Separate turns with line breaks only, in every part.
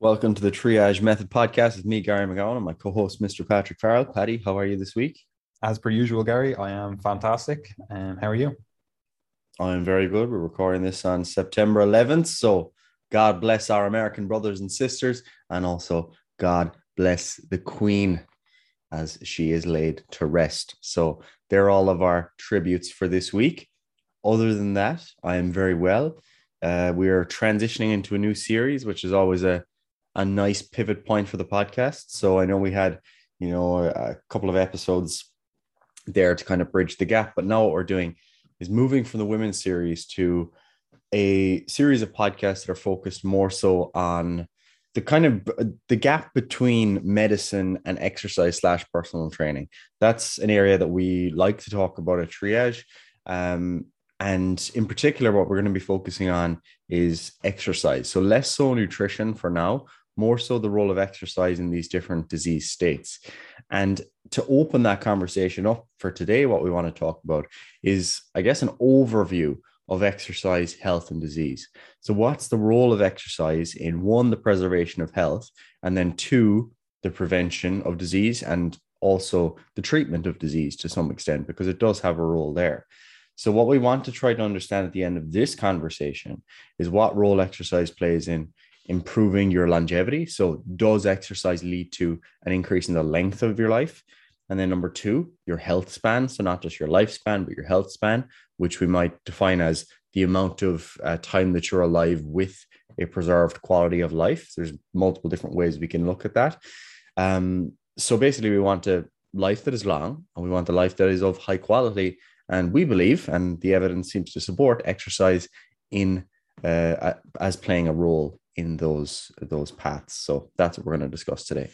Welcome to the Triage Method podcast with me, Gary McGowan, and my co-host, Mr. Patrick Farrell. Patty, how are you this week?
As per usual, Gary, I am fantastic. And um, how are you?
I'm very good. We're recording this on September 11th, so God bless our American brothers and sisters, and also God bless the Queen as she is laid to rest. So they're all of our tributes for this week. Other than that, I am very well. Uh, we are transitioning into a new series, which is always a a nice pivot point for the podcast. So I know we had, you know, a couple of episodes there to kind of bridge the gap, but now what we're doing is moving from the women's series to a series of podcasts that are focused more so on the kind of the gap between medicine and exercise slash personal training. That's an area that we like to talk about at Triage. Um, and in particular, what we're going to be focusing on is exercise. So less so nutrition for now, more so the role of exercise in these different disease states. And to open that conversation up for today, what we want to talk about is, I guess, an overview of exercise, health, and disease. So, what's the role of exercise in one, the preservation of health, and then two, the prevention of disease and also the treatment of disease to some extent, because it does have a role there. So, what we want to try to understand at the end of this conversation is what role exercise plays in improving your longevity. So, does exercise lead to an increase in the length of your life? And then number two, your health span. So, not just your lifespan, but your health span, which we might define as the amount of uh, time that you're alive with a preserved quality of life. There's multiple different ways we can look at that. Um, so, basically, we want a life that is long and we want a life that is of high quality. And we believe, and the evidence seems to support, exercise in uh, as playing a role in those those paths. So that's what we're going to discuss today.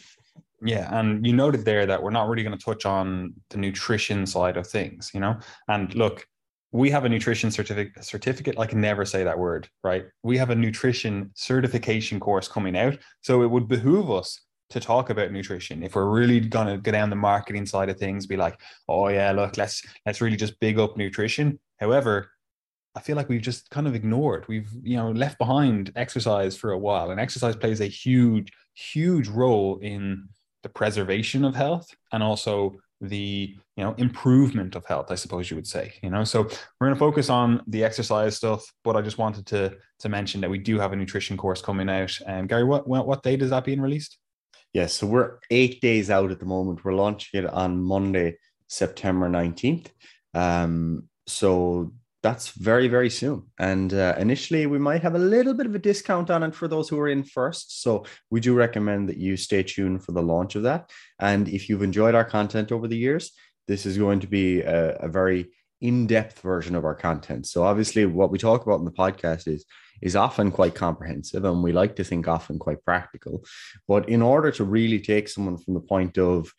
Yeah, and you noted there that we're not really going to touch on the nutrition side of things, you know. And look, we have a nutrition certificate certificate. I can never say that word, right? We have a nutrition certification course coming out, so it would behoove us to talk about nutrition if we're really going to go down the marketing side of things be like oh yeah look let's let's really just big up nutrition however I feel like we've just kind of ignored. We've you know left behind exercise for a while, and exercise plays a huge, huge role in the preservation of health and also the you know improvement of health. I suppose you would say. You know, so we're going to focus on the exercise stuff, but I just wanted to to mention that we do have a nutrition course coming out. And um, Gary, what what date is that being released?
Yes, so we're eight days out at the moment. We're launching it on Monday, September nineteenth. Um, so that's very very soon. And uh, initially we might have a little bit of a discount on it for those who are in first. So we do recommend that you stay tuned for the launch of that. And if you've enjoyed our content over the years this is going to be a, a very in-depth version of our content. So obviously what we talk about in the podcast is is often quite comprehensive and we like to think often quite practical. But in order to really take someone from the point of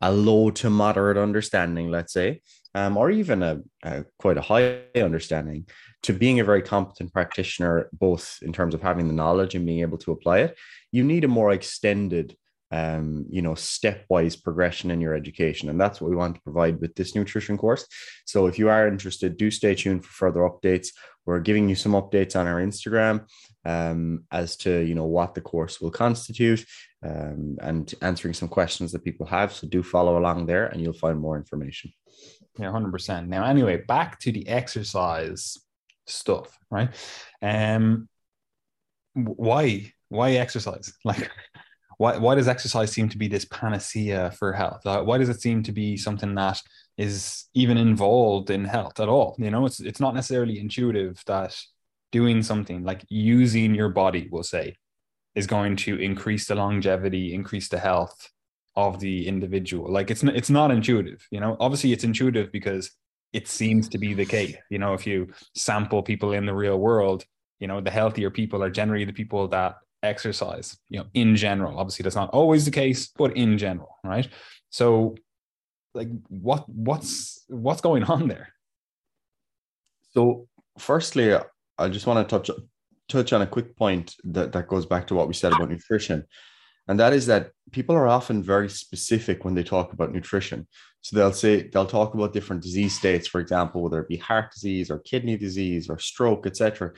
a low to moderate understanding let's say um, or even a, a, quite a high understanding to being a very competent practitioner, both in terms of having the knowledge and being able to apply it, you need a more extended, um, you know, stepwise progression in your education. And that's what we want to provide with this nutrition course. So if you are interested, do stay tuned for further updates. We're giving you some updates on our Instagram um, as to, you know, what the course will constitute um, and answering some questions that people have. So do follow along there and you'll find more information.
Yeah, 100%. Now, anyway, back to the exercise stuff, right? Um, why? Why exercise? Like, why, why does exercise seem to be this panacea for health? Why does it seem to be something that is even involved in health at all? You know, it's it's not necessarily intuitive that doing something like using your body, we'll say, is going to increase the longevity, increase the health of the individual. Like it's it's not intuitive, you know. Obviously, it's intuitive because it seems to be the case. You know, if you sample people in the real world, you know, the healthier people are generally the people that exercise. You know, in general. Obviously, that's not always the case, but in general, right? So, like, what what's what's going on there?
So, firstly, I just want to touch touch on a quick point that that goes back to what we said about nutrition and that is that people are often very specific when they talk about nutrition. So they'll say they'll talk about different disease states, for example, whether it be heart disease or kidney disease or stroke, etc.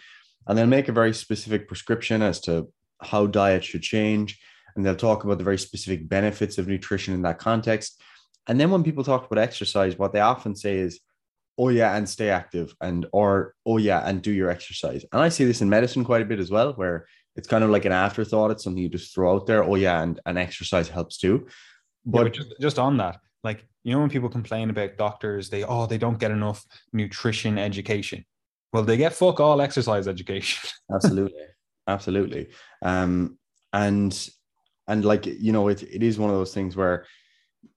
And they'll make a very specific prescription as to how diet should change, and they'll talk about the very specific benefits of nutrition in that context. And then when people talk about exercise, what they often say is, oh yeah, and stay active, and or oh yeah, and do your exercise. And I see this in medicine quite a bit as well, where it's kind of like an afterthought. It's something you just throw out there. Oh yeah, and, and exercise helps too.
But, yeah, but just, just on that, like you know, when people complain about doctors, they oh they don't get enough nutrition education. Well, they get fuck all exercise education.
absolutely, absolutely. Um, and and like you know, it it is one of those things where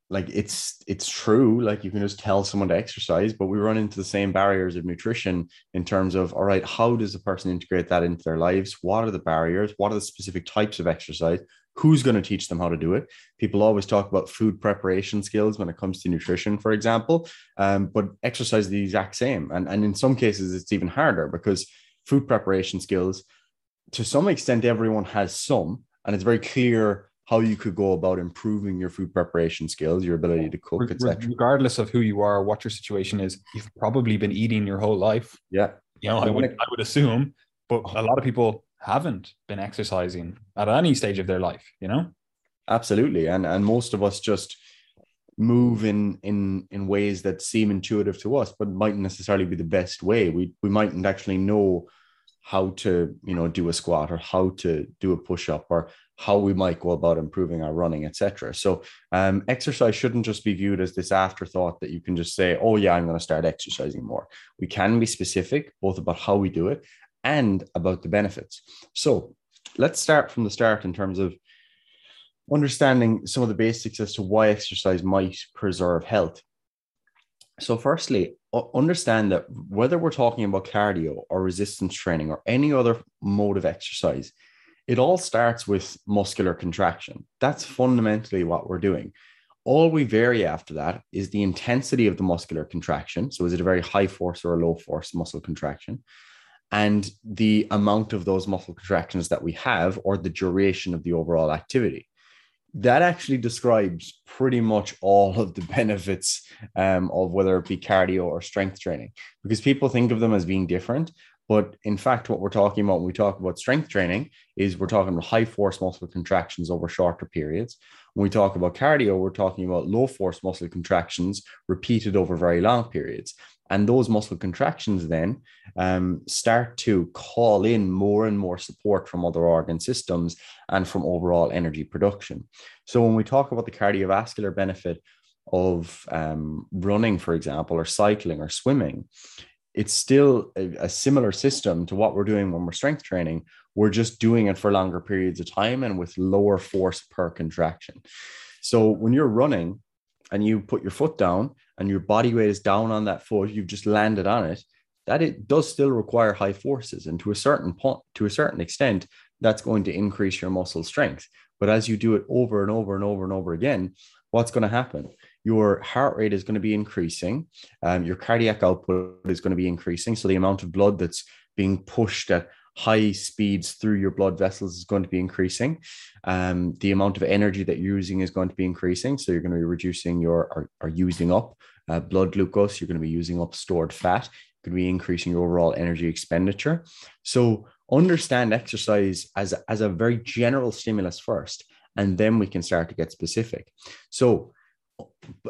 like it's it's true like you can just tell someone to exercise but we run into the same barriers of nutrition in terms of all right how does a person integrate that into their lives? What are the barriers? What are the specific types of exercise? Who's going to teach them how to do it? People always talk about food preparation skills when it comes to nutrition for example um, but exercise is the exact same and, and in some cases it's even harder because food preparation skills to some extent everyone has some and it's very clear how you could go about improving your food preparation skills, your ability to cook, etc.
Regardless of who you are, what your situation is, you've probably been eating your whole life.
Yeah,
you know, I would, I would assume, but oh. a lot of people haven't been exercising at any stage of their life. You know,
absolutely, and and most of us just move in in in ways that seem intuitive to us, but mightn't necessarily be the best way. We we mightn't actually know how to you know do a squat or how to do a push up or how we might go about improving our running etc so um, exercise shouldn't just be viewed as this afterthought that you can just say oh yeah i'm going to start exercising more. We can be specific both about how we do it and about the benefits. So let's start from the start in terms of understanding some of the basics as to why exercise might preserve health. So firstly understand that whether we're talking about cardio or resistance training or any other mode of exercise, it all starts with muscular contraction. That's fundamentally what we're doing. All we vary after that is the intensity of the muscular contraction. So, is it a very high force or a low force muscle contraction? And the amount of those muscle contractions that we have, or the duration of the overall activity that actually describes pretty much all of the benefits um, of whether it be cardio or strength training because people think of them as being different but in fact what we're talking about when we talk about strength training is we're talking about high force muscle contractions over shorter periods when we talk about cardio we're talking about low force muscle contractions repeated over very long periods and those muscle contractions then um, start to call in more and more support from other organ systems and from overall energy production. So, when we talk about the cardiovascular benefit of um, running, for example, or cycling or swimming, it's still a, a, similar system to what we're doing when we're strength training. We're just doing it for longer periods of time and with lower force per contraction. So, when you're running, and you put your foot down and your body weight is down on that foot, you've just landed on it, that it does still require high forces. And to a certain point, to a certain extent, that's going to increase your muscle strength. But as you do it over and over and over and over again, what's going to happen? Your heart rate is going to be increasing. Um, your cardiac output is going to be increasing. So the amount of blood that's being pushed at high speeds through your blood vessels is going to be increasing. Um, the amount of energy that you're using is going to be increasing. So you're going to be reducing your or, using up uh, blood glucose. You're going to be using up stored fat. You're going to be increasing your overall energy expenditure. So understand exercise as, as a very general stimulus first, and then we can start to get specific. So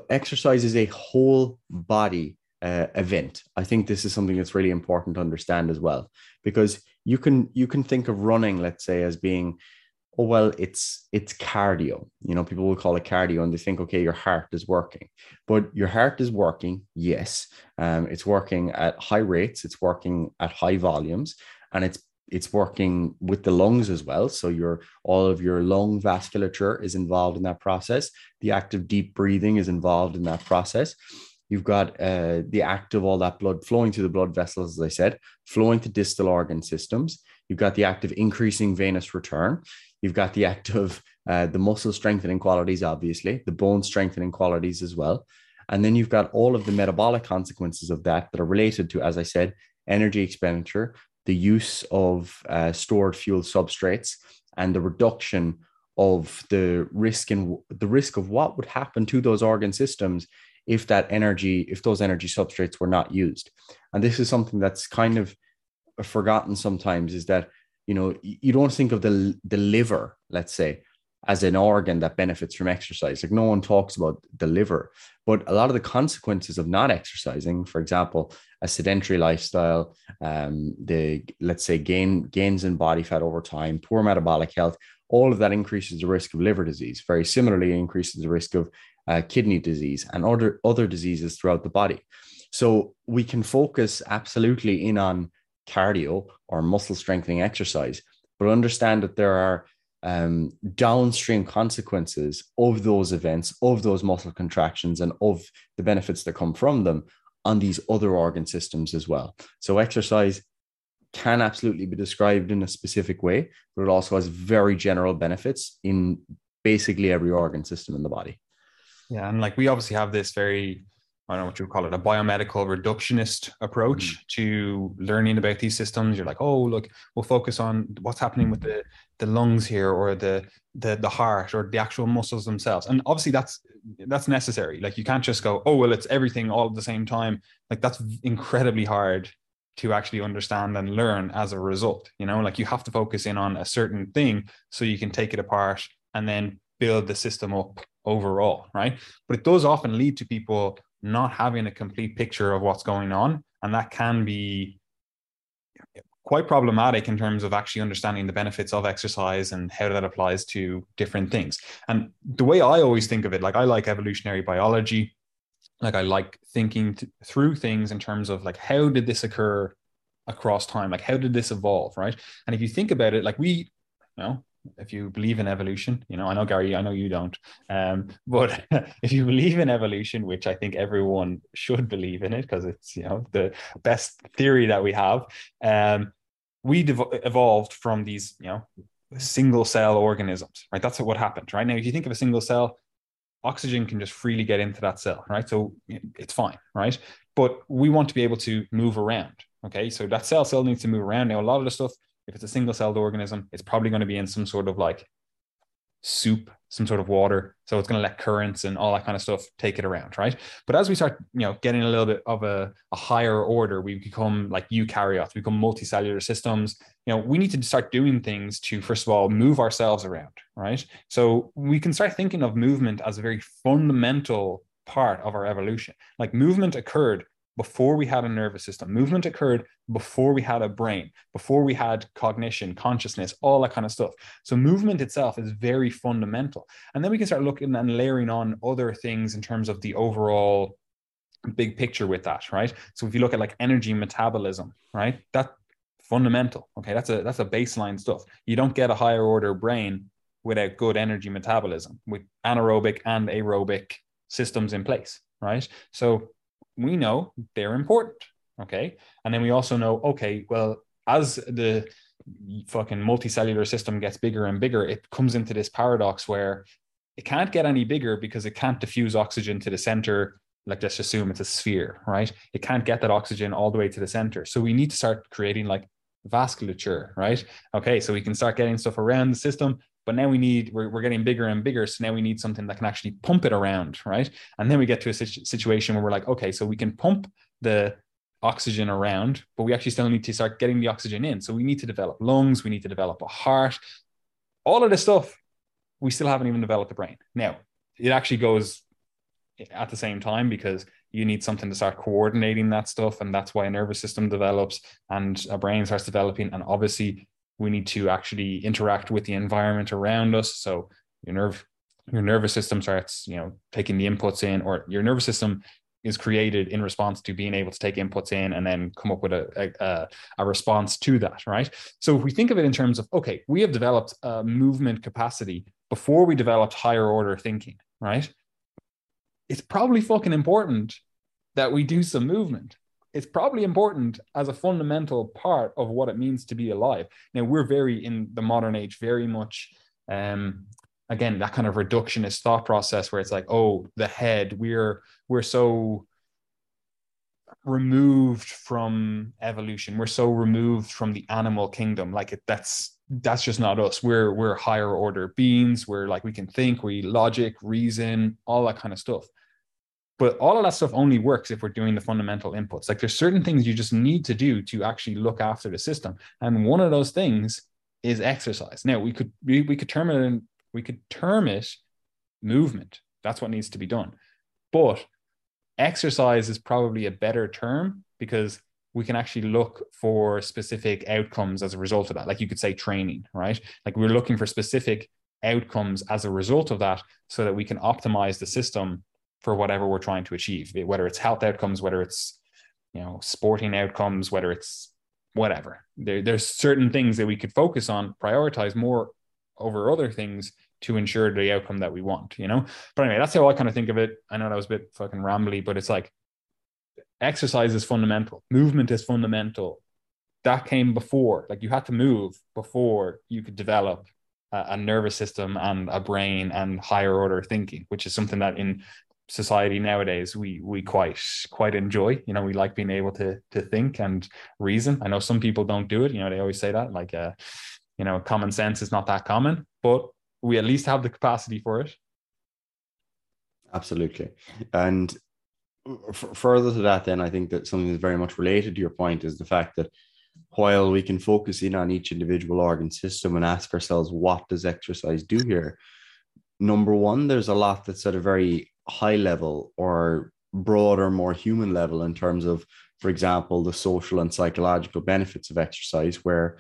exercise is a whole body uh, event. I think this is something that's really important to understand as well, because you can you can think of running let's say as being oh well it's it's cardio. You know people will call it cardio and they think okay your heart is working. But your heart is working yes. Um, it's working at high rates it's working at high volumes and it's it's working with the lungs as well so your all of your lung vasculature is involved in that process the act of deep breathing is involved in that process You've got uh, the act of all that blood flowing through the blood vessels, as I said, flowing to distal organ systems. You've got the act of increasing venous return. You've got the act of uh, the muscle strengthening qualities, obviously, the bone strengthening qualities as well. And then you've got all of the metabolic consequences of that that are related to, as I said, energy expenditure, the use of uh, stored fuel substrates, and the reduction of the risk and the risk of what would happen to those organ systems if that energy, if those energy substrates were not used. And this is something that's kind of forgotten sometimes is that you know, you don't think of the the liver, let's say, as an organ that benefits from exercise. Like no one talks about the liver, but a lot of the consequences of not exercising, for example, a sedentary lifestyle, um, the let's say gain gains in body fat over time, poor metabolic health, all of that increases the risk of liver disease. Very similarly, increases the risk of uh, kidney disease and other other diseases throughout the body. So we can focus absolutely in on cardio or muscle strengthening exercise, but understand that there are um, downstream consequences of those events, of those muscle contractions, and of the benefits that come from them on these other organ systems as well. So, exercise can absolutely be described in a specific way, but it also has very general benefits in basically every organ system in the body.
Yeah. And like we obviously have this very I don't know what you would call it, a biomedical reductionist approach mm. to learning about these systems. You're like, oh, look, we'll focus on what's happening with the the lungs here, or the the the heart, or the actual muscles themselves. And obviously, that's that's necessary. Like, you can't just go, oh, well, it's everything all at the same time. Like, that's incredibly hard to actually understand and learn as a result. You know, like you have to focus in on a certain thing so you can take it apart and then build the system up overall, right? But it does often lead to people not having a complete picture of what's going on. And that can be quite problematic in terms of actually understanding the benefits of exercise and how that applies to different things. And the way I always think of it, like I like evolutionary biology, like I like thinking th- through things in terms of like how did this occur across time? Like how did this evolve, right? And if you think about it, like we, you know, if you believe in evolution, you know, I know Gary, I know you don't, um, but if you believe in evolution, which I think everyone should believe in it because it's you know the best theory that we have, um, we dev- evolved from these you know single cell organisms, right? That's what happened, right? Now, if you think of a single cell, oxygen can just freely get into that cell, right? So it's fine, right? But we want to be able to move around. Okay, so that cell cell needs to move around. Now, a lot of the stuff if it's a single celled organism, it's probably going to be in some sort of like soup, some sort of water. So it's going to let currents and all that kind of stuff take it around, right? But as we start, you know, getting a little bit of a, a higher order, we become like eukaryotes, we become multicellular systems. You know, we need to start doing things to, first of all, move ourselves around, right? So we can start thinking of movement as a very fundamental part of our evolution. Like movement occurred before we had a nervous system. Movement occurred before we had a brain, before we had cognition, consciousness, all that kind of stuff. So movement itself is very fundamental. And then we can start looking and layering on other things in terms of the overall big picture with that, right? So if you look at like energy metabolism, right? That fundamental. Okay, that's a that's a baseline stuff. You don't get a higher order brain without good energy metabolism with anaerobic and aerobic systems in place, right? So we know they're important. Okay. And then we also know, okay, well, as the fucking multicellular system gets bigger and bigger, it comes into this paradox where it can't get any bigger because it can't diffuse oxygen to the center. Like, let's assume it's a sphere, right? It can't get that oxygen all the way to the center. So we need to start creating like vasculature, right? Okay. So we can start getting stuff around the system but now we need we're, we're getting bigger and bigger. So now we need something that can actually pump it around right? And then we get to a situ- situation where we're like okay so we can pump the oxygen around but we actually still need to start getting the oxygen in. So we need to develop lungs. We need to develop a heart. All of this stuff we still haven't even developed the brain. Now it actually goes at the same time because you need something to start coordinating that stuff. And that's why a nervous system develops and a brain starts developing. And obviously we need to actually interact with the environment around us. So your nerve your nervous system starts you know taking the inputs in or your nervous system is created in response to being able to take inputs in and then come up with a, a, a response to that right? So if we think of it in terms of okay we have developed a movement capacity before we developed higher order thinking right? It's probably fucking important that we do some movement it's probably important as a fundamental part of what it means to be alive. Now we're very in the modern age, very much um again that kind of reductionist thought process where it's like, oh, the head, we're we're so removed from evolution. We're so removed from the animal kingdom. Like it, that's that's just not us. We're we're higher order beings. We're like we can think, we logic, reason, all that kind of stuff. But all of that stuff only works if we're doing the fundamental inputs. Like there's certain things you just need to do to actually look after the system. And one of those things is exercise. Now we could we, we could term it in, we could term it movement. That's what needs to be done. But exercise is probably a better term because we can actually look for specific outcomes as a result of that. Like you could say training, right? Like we're looking for specific outcomes as a result of that so that we can optimize the system for whatever we're trying to achieve, whether it's health outcomes, whether it's you know sporting outcomes, whether it's whatever. There, there's certain things that we could focus on, prioritize more over other things to ensure the outcome that we want, you know? But anyway, that's how I kind of think of it. I know that was a bit fucking rambly, but it's like exercise is fundamental, movement is fundamental. That came before, like you had to move before you could develop a, a nervous system and a brain and higher order thinking, which is something that in society nowadays we we quite quite enjoy you know we like being able to to think and reason. I know some people don't do it you know they always say that like uh you know common sense is not that common but we at least have the capacity for it.
Absolutely. And f- further to that, then I think that something that's very much related to your point is the fact that while we can focus in on each individual organ system and ask ourselves, what does exercise do here? Number one, there's a lot that's at a very high level or broader, more human level in terms of, for example, the social and psychological benefits of exercise, where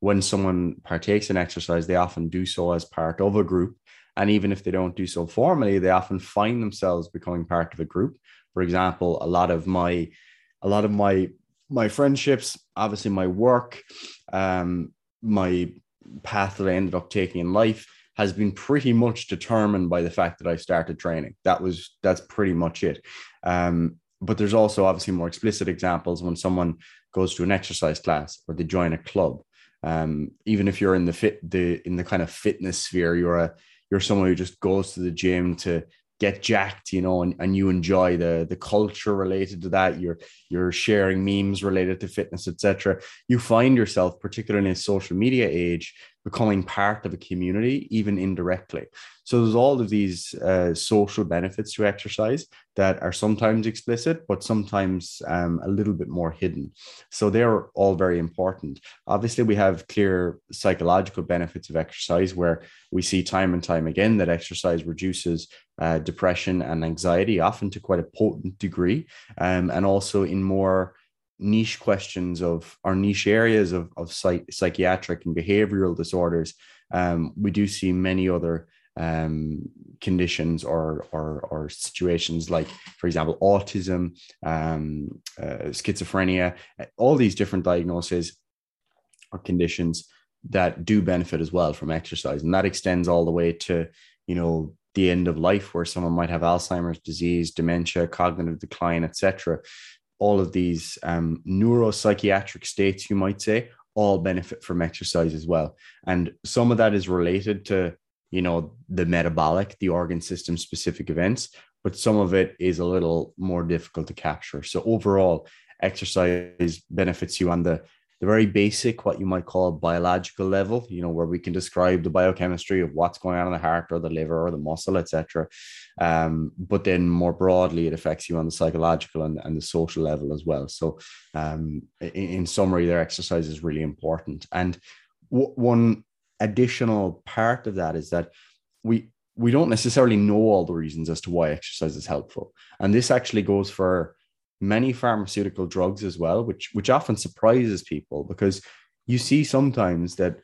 when someone partakes in exercise, they often do so as part of a group. And even if they don't do so formally, they often find themselves becoming part of a group for example, a lot of my a lot of my my friendships, obviously my work, um, my path that I ended up taking in life has been pretty much determined by the fact that I started training. That was that's pretty much it. Um, but there's also obviously more explicit examples when someone goes to an exercise class or they join a club. Um, even if you're in the fit the in the kind of fitness sphere, you're a you're someone who just goes to the gym to get jacked, you know, and, and you enjoy the the culture related to that. You're you're sharing memes related to fitness, etc. You find yourself, particularly in a social media age, becoming part of a community, even indirectly. So there's all of these uh, social benefits to exercise that are sometimes explicit, but sometimes um, a little bit more hidden. So they're all very important. Obviously, we have clear psychological benefits of exercise where we see time and time again that exercise reduces uh, depression and anxiety, often to quite a potent degree, um, and also in more niche questions of our niche areas of, of psych- psychiatric and behavioral disorders, um, we do see many other um, conditions or, or, or situations like, for example, autism, um, uh, schizophrenia, all these different diagnoses or conditions that do benefit as well from exercise, and that extends all the way to you know the end of life where someone might have Alzheimer's disease, dementia, cognitive decline, etc all of these um, neuropsychiatric states, you might say, all benefit from exercise as well. And some of that is related to, you know, the metabolic, the organ system specific events, but some of it is a little more difficult to capture. So overall, exercise benefits you on the the very basic, what you might call biological level, you know, where we can describe the biochemistry of what's going on in the heart or the liver or the muscle, etc. Um, but then more broadly, it affects you on the psychological and, and the social level as well. So, um, in, in summary, their exercise is really important. And w- one additional part of that is that we we don't necessarily know all the reasons as to why exercise is helpful, and this actually goes for many pharmaceutical drugs as well, which which often surprises people because you see sometimes that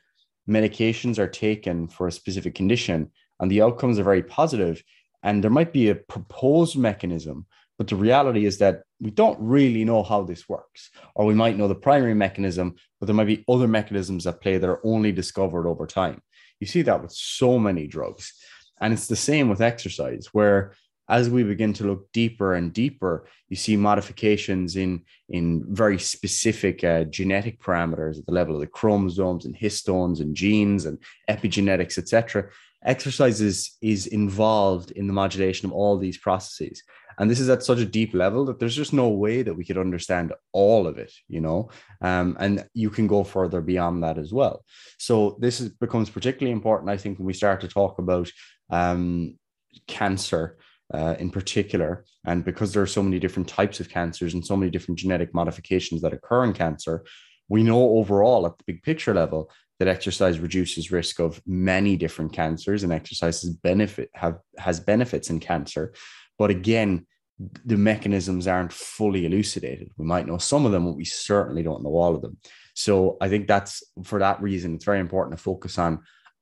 medications are taken for a specific condition and the outcomes are very positive and there might be a proposed mechanism but the reality is that we don't really know how this works. Or we might know the primary mechanism but there might be other mechanisms at play that are only discovered over time. You see that with so many drugs. And it's the same with exercise where as we begin to look deeper and deeper, you see modifications in, in very specific uh, genetic parameters at the level of the chromosomes and histones and genes and epigenetics, etc. Exercise is, is involved in the modulation of all these processes. And this is at such a deep level that there's just no way that we could understand all of it, you know, um, and you can go further beyond that as well. So this is, becomes particularly important, I think, when we start to talk about um, cancer uh, in particular. And because there are so many different types of cancers and so many different genetic modifications that occur in cancer, we know overall at the big picture level that exercise reduces risk of many different cancers and exercise has benefit have has benefits in cancer. But again, the mechanisms aren't fully elucidated. We might know some of them, but we certainly don't know all of them. So I think that's for that reason, it's very important to focus on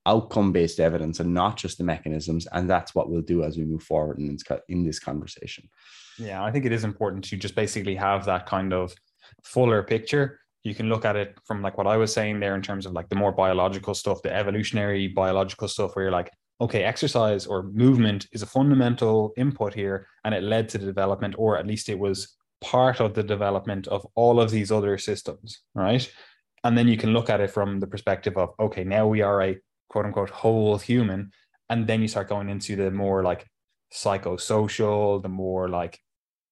outcome based evidence and not just the mechanisms. And that's what we'll do as we move forward in this, in this conversation.
Yeah, I think it is important to just basically have that kind of fuller picture. You can look at it from like what I was saying there in terms of like the more biological stuff, the evolutionary biological stuff, where you're like, okay, exercise or movement is a fundamental input here, and it led to the development, or at least it was part of the development of all of these other systems, right? And then you can look at it from the perspective of, okay, now we are a quote unquote whole human. And then you start going into the more like psychosocial, the more like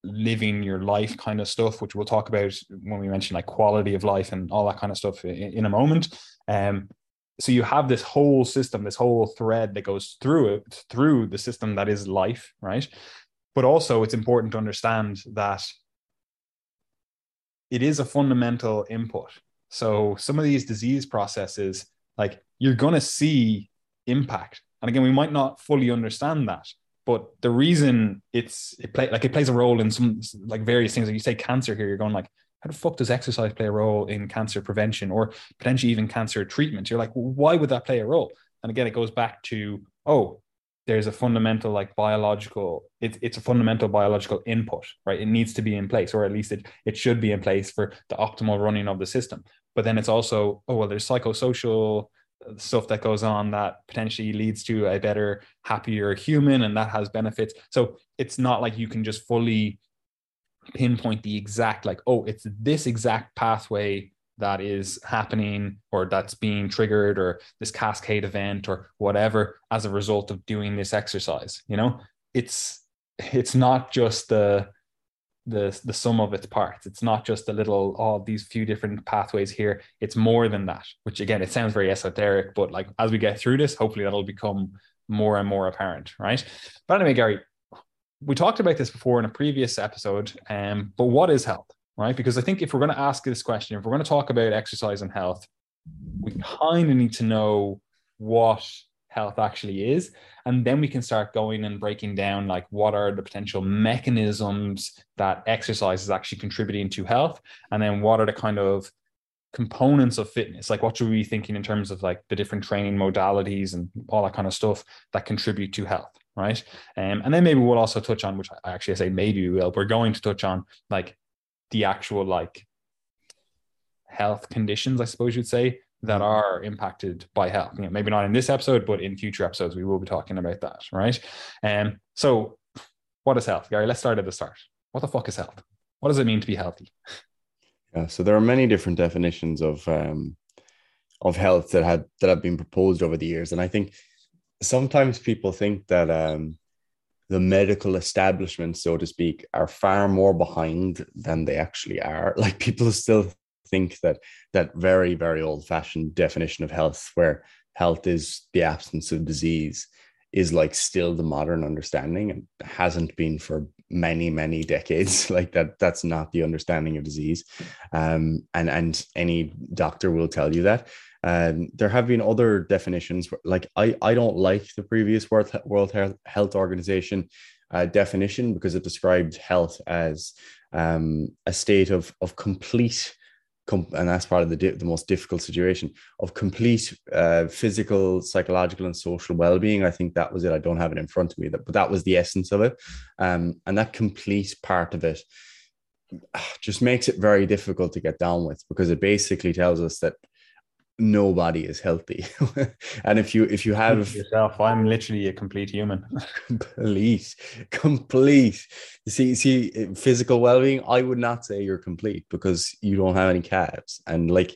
living your life kind of stuff, which we'll talk about when we mention like quality of life and all that kind of stuff in, in a moment. Um, so you have this whole system, this whole thread that goes through it, through the system that is life, right? But also, it's important to understand that it is a fundamental input. So some of these disease processes, like you're going to see impact. And again, we might not fully understand that, but the reason it's it play like it plays a role in some like various things. Like you say cancer here, you're going like, how the fuck does exercise play a role in cancer prevention or potentially even cancer treatment? You're like, why would that play a role? And again, it goes back to, oh, there's a fundamental like biological it, it's a fundamental biological input right it needs to be in place or at least it, it should be in place for the optimal running of the system but then it's also oh well there's psychosocial stuff that goes on that potentially leads to a better happier human and that has benefits. So it's not like you can just fully pinpoint the exact like oh it's this exact pathway that is happening or that's being triggered or this cascade event or whatever as a result of doing this exercise you know? It's it's not just the the the sum of its parts. It's not just a little oh these few different pathways here. It's more than that. Which again, it sounds very esoteric, but like as we get through this, hopefully that'll become more and more apparent, right? But anyway, Gary, we talked about this before in a previous episode. Um, but what is health, right? Because I think if we're going to ask this question, if we're going to talk about exercise and health, we kind of need to know what health actually is. And then we can start going and breaking down like what are the potential mechanisms that exercise is actually contributing to health? And then what are the kind of components of fitness? Like what should we be thinking in terms of like the different training modalities and all that kind of stuff that contribute to health right? Um, and then maybe we'll also touch on which i actually say maybe we will we're going to touch on like the actual like health conditions i suppose you'd say that are impacted by health. You know, maybe not in this episode, but in future episodes, we will be talking about that, right? And um, so, what is health, Gary? Let's start at the start. What the fuck is health? What does it mean to be healthy?
Yeah, so there are many different definitions of um, of health that had that have been proposed over the years, and I think sometimes people think that um, the medical establishment, so to speak, are far more behind than they actually are. Like people still think that that very very old fashioned definition of health where health is the absence of disease is like still the modern understanding and hasn't been for many many decades. Like that that's not the understanding of disease. Um, and and any doctor will tell you that. Um, there have been other definitions like i i don't like the previous world world health organization uh, definition because it described health as um, a state of of complete and that's part of the the most difficult situation of complete uh, physical, psychological, and social well being. I think that was it. I don't have it in front of me, but that was the essence of it, um, and that complete part of it just makes it very difficult to get down with because it basically tells us that nobody is healthy. And if you if you have
yourself. I'm literally a complete human.
Complete complete. See see eh, physical well-being i would not say you're complete because you don't have any calves. And like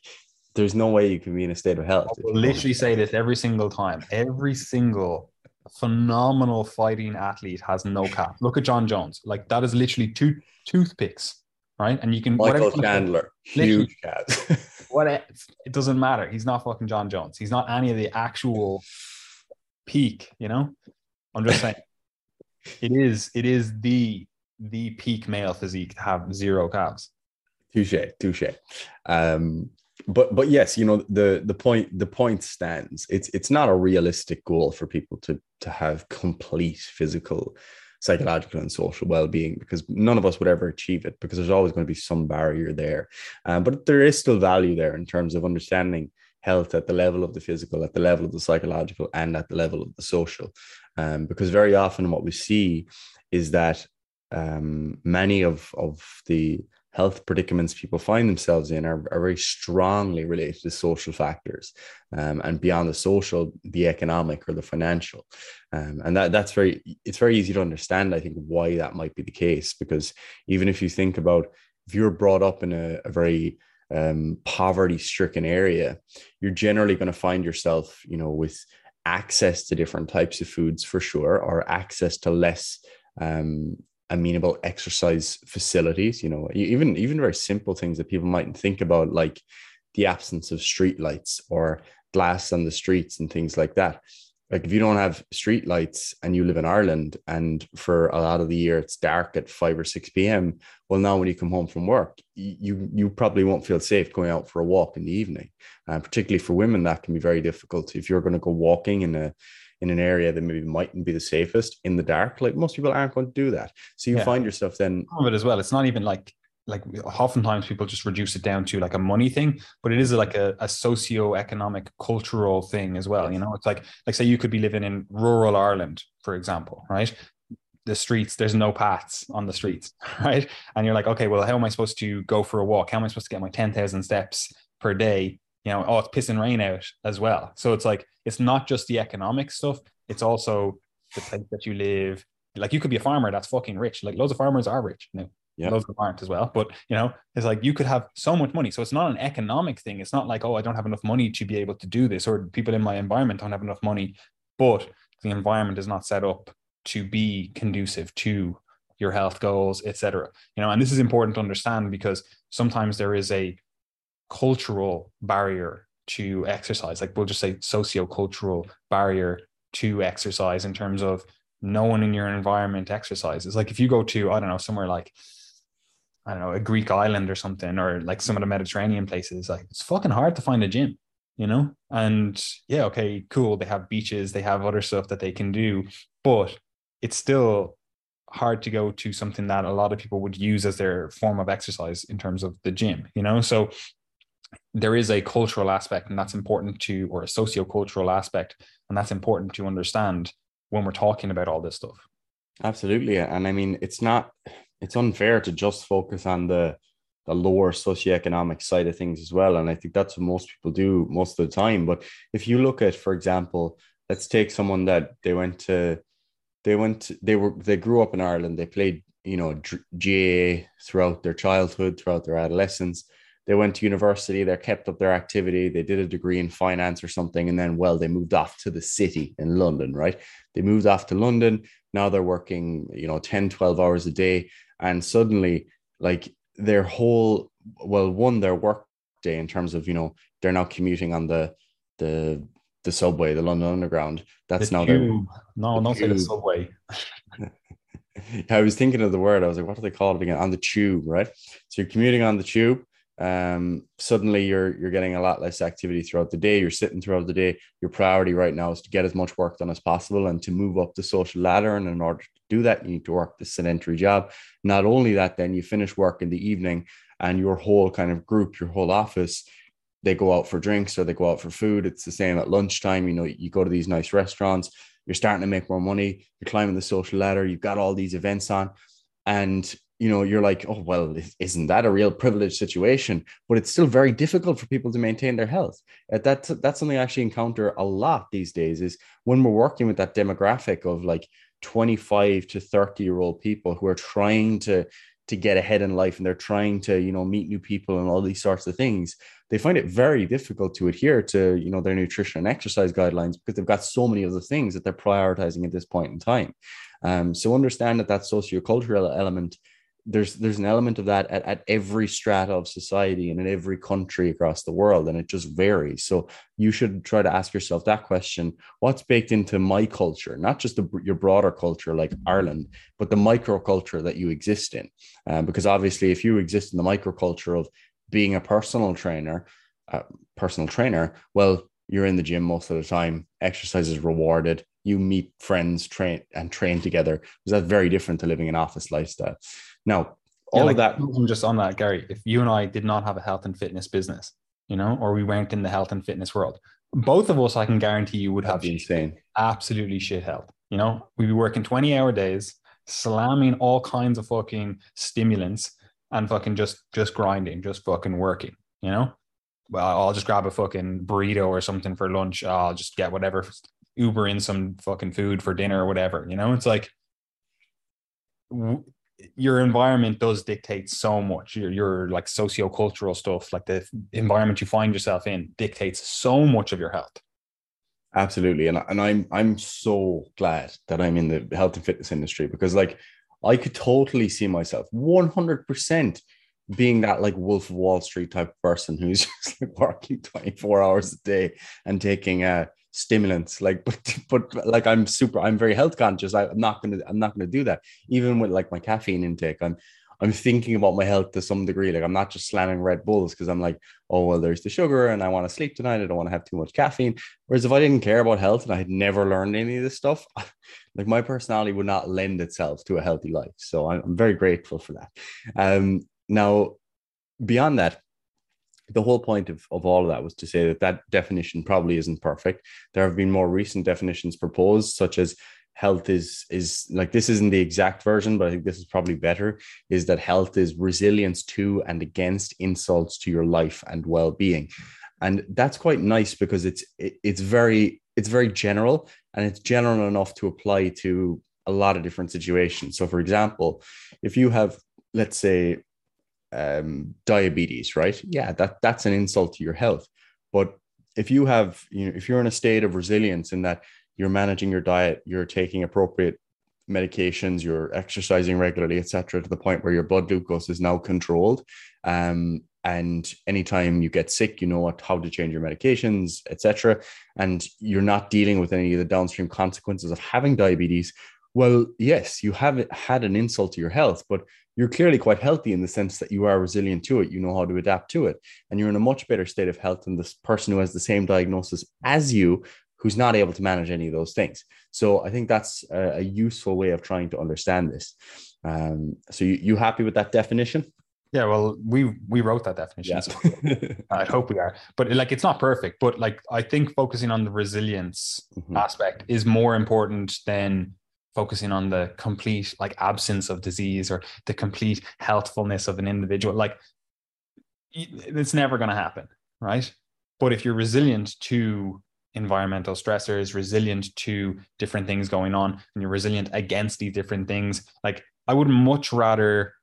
there's no way you can be in a state of health
I will literally say this every single time. Every single phenomenal fighting athlete has no calf. Look at Jon Jones. Like that is literally two toothpicks right? And you can
michael chandler huge calves
what it, doesn't matter. He's not fucking Jon Jones. He's not any of the actual peak, you know? I'm just saying it is it is the the peak male physique to have zero calves.
Touche, touche. Um, but but yes, you know the the point the point stands. It's it's not a realistic goal for people to to have complete physical, psychological, and social well being because none of us would ever achieve it because there's always going to be some barrier there. Um, but there is still value there in terms of understanding health at the level of the physical, at the level of the psychological, and at the level of the social. Um, because very often what we see is that um, many of of the health predicaments people find themselves in are, are very strongly related to social factors um, and beyond the social the economic or the financial. Um, and that that's very it's very easy to understand i think why that might be the case because even if you think about if you're brought up in a, a very um, poverty stricken area you're generally going to find yourself you know with access to different types of foods for sure or access to less um, amenable exercise facilities you know even even very simple things that people mightn't think about like the absence of street lights or glass on the streets and things like that like if you don't have street lights and you live in Ireland and for a lot of the year it's dark at 5 or 6 p.m. well now when you come home from work you you probably won't feel safe going out for a walk in the evening uh, particularly for women that can be very difficult if you're going to go walking in a in an area that maybe mightn't be the safest in the dark. Like most people aren't going to do that. So you yeah. find yourself then
of it as well. It's not even like like oftentimes people just reduce it down to like a money thing, but it is like a, a socio-economic cultural thing as well. Yes. You know, it's like like say you could be living in rural Ireland, for example, right? The streets, there's no paths on the streets, right? And you're like, okay, well, how am I supposed to go for a walk? How am I supposed to get my 10,000 steps per day you know, oh, it's pissing rain out as well. So it's like it's not just the economic stuff; it's also the place that you live. Like you could be a farmer that's fucking rich. Like loads of farmers are rich. You know, yeah. loads of aren't as well. But you know, it's like you could have so much money. So it's not an economic thing. It's not like oh, I don't have enough money to be able to do this, or people in my environment don't have enough money. But the environment is not set up to be conducive to your health goals, etc. You know, and this is important to understand because sometimes there is a cultural barrier to exercise. Like we'll just say socio-cultural barrier to exercise in terms of no one in your environment exercises. Like if you go to i don't know somewhere like i don't know a greek island or something or like some of the mediterranean places like it's fucking hard to find a gym you know? And yeah okay cool. They have beaches they have other stuff that they can do but it's still hard to go to something that a lot of people would use as their form of exercise in terms of the gym you know? So there is a cultural aspect and that's important to or a socio-cultural aspect and that's important to understand when we're talking about all this stuff.
Absolutely and i mean it's not it's unfair to just focus on the the lower socioeconomic side of things as well and i think that's what most people do most of the time but if you look at for example let's take someone that they went to they went they were they grew up in ireland they played you know GAA throughout their childhood throughout their adolescence they went to university, they kept up their activity, they did a degree in finance or something, and then, well, they moved off to the city in London, right? They moved off to London. Now they're working, you know, 10, 12 hours a day. And suddenly, like their whole, well, one, their work day in terms of, you know, they're now commuting on the, the, the subway, the London Underground. That's the now their. No,
the don't tube. the subway.
I was thinking of the word. I was like, what do they call it again? On the tube, right? So you're commuting on the tube um, suddenly you're you're getting a lot less activity throughout the day. You're sitting throughout the day. Your priority right now is to get as much work done as possible and to move up the social ladder. And in order to do that, you need to work the sedentary job. Not only that, then you finish work in the evening, and your whole kind of group, your whole office, they go out for drinks or they go out for food. It's the same at lunchtime. You know, you go to these nice restaurants. You're starting to make more money. You're climbing the social ladder. You've got all these events on, and you know you're like oh well isn't that a real privileged situation? But it's still very difficult for people to maintain their health. Uh, that's that's something i actually encounter a lot these days is when we're working with that demographic of like 25 to 30 year old people who are trying to to get ahead in life and they're trying to you know meet new people and all these sorts of things they find it very difficult to adhere to you know their nutrition and exercise guidelines because they've got so many of the things that they're prioritizing at this point in time. Um, so understand that that sociocultural element there's there's an element of that at, at every strata of society and in every country across the world and it just varies so you should try to ask yourself that question what's baked into my culture not just the, your broader culture like ireland but the microculture that you exist in um, because obviously if you exist in the microculture of being a personal trainer a personal trainer, well, you're in the gym most of the time. Exercise is rewarded. You meet friends, train and train together. Because that's very different to living an office lifestyle. Now, all
Yeah, like,
of that,
I'm just on that, Gary. If you and I did not have a health and fitness business, you know, or we weren't in the health and fitness world, both of us, I can guarantee you, would have
insane.
absolutely shit health. You know, we'd be working 20 hour days, slamming all kinds of fucking stimulants and fucking just just grinding, just fucking working, you know? Well, I'll just grab a fucking burrito or something for lunch. I'll just get whatever Uber in some fucking food for dinner or whatever. You know, it's like your environment does dictate so much. Your your like socio-cultural stuff, like the environment you find yourself in, dictates so much of your health.
Absolutely. And, and I'm I'm so glad that I'm in the health and fitness industry because like I could totally see myself 100% being that like Wolf of Wall Street type person who's just like working 24 hours a day and taking uh stimulants like but but like I'm super I'm very health conscious. I, I'm not gonna I'm not gonna do that. Even with like my caffeine intake I'm I'm thinking about my health to some degree. Like I'm not just slamming Red Bulls because I'm like oh well there's the sugar and I want to sleep tonight. I don't want to have too much caffeine. Whereas if I didn't care about health and I had never learned any of this stuff like my personality would not lend itself to a healthy life. So I'm, I'm very grateful for that. Um now beyond that the whole point of, of all of that was to say that that definition probably isn't perfect. There have been more recent definitions proposed, such as health is is like this isn't the exact version, but I think this is probably better. Is that health is resilience to and against insults to your life and well being, and that's quite nice because it's it, it's very it's very general and it's general enough to apply to a lot of different situations. So, for example, if you have let's say um, diabetes, right? Yeah, that that's an insult to your health. But if you have, you know, if you're in a state of resilience in that you're managing your diet, you're taking appropriate medications, you're exercising regularly, etc., to the point where your blood glucose is now controlled. Um, and anytime you get sick, you know what how to change your medications, etc. And you're not dealing with any of the downstream consequences of having diabetes. Well, yes, you have had an insult to your health, but you're clearly quite healthy in the sense that you are resilient to it. You know how to adapt to it. And you're in a much better state of health than this person who has the same diagnosis as you, who's not able to manage any of those things. So I think that's a, a useful way of trying to understand this. Um, so you, you happy with that definition?
Yeah, well, we we wrote that definition. So I hope we are. But like it's not perfect, but like I think focusing on the resilience
Mhm.
aspect is more important than focusing on the complete like absence of disease or the complete healthfulness of an individual like it's never going to happen right? But if you're resilient to environmental stressors resilient to different things going on and you're resilient against these different things like i would much rather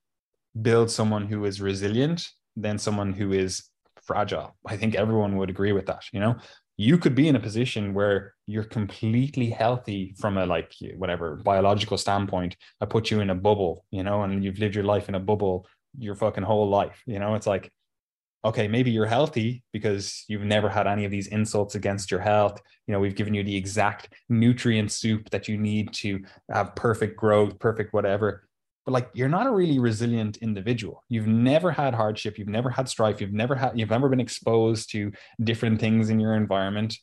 build someone who is resilient than someone who is fragile. I think everyone would agree with that you know? You could be in a position where you're completely healthy from a like whatever biological standpoint. I put you in a bubble, you know, and you've lived your life in a bubble your fucking whole life. You know, it's like, okay, maybe you're healthy because you've never had any of these insults against your health. You know, we've given you the exact nutrient soup that you need to have perfect growth, perfect whatever. But like you're not a really resilient individual. You've never had hardship, you've never had strife, you've never had you've never been exposed to different things in your environment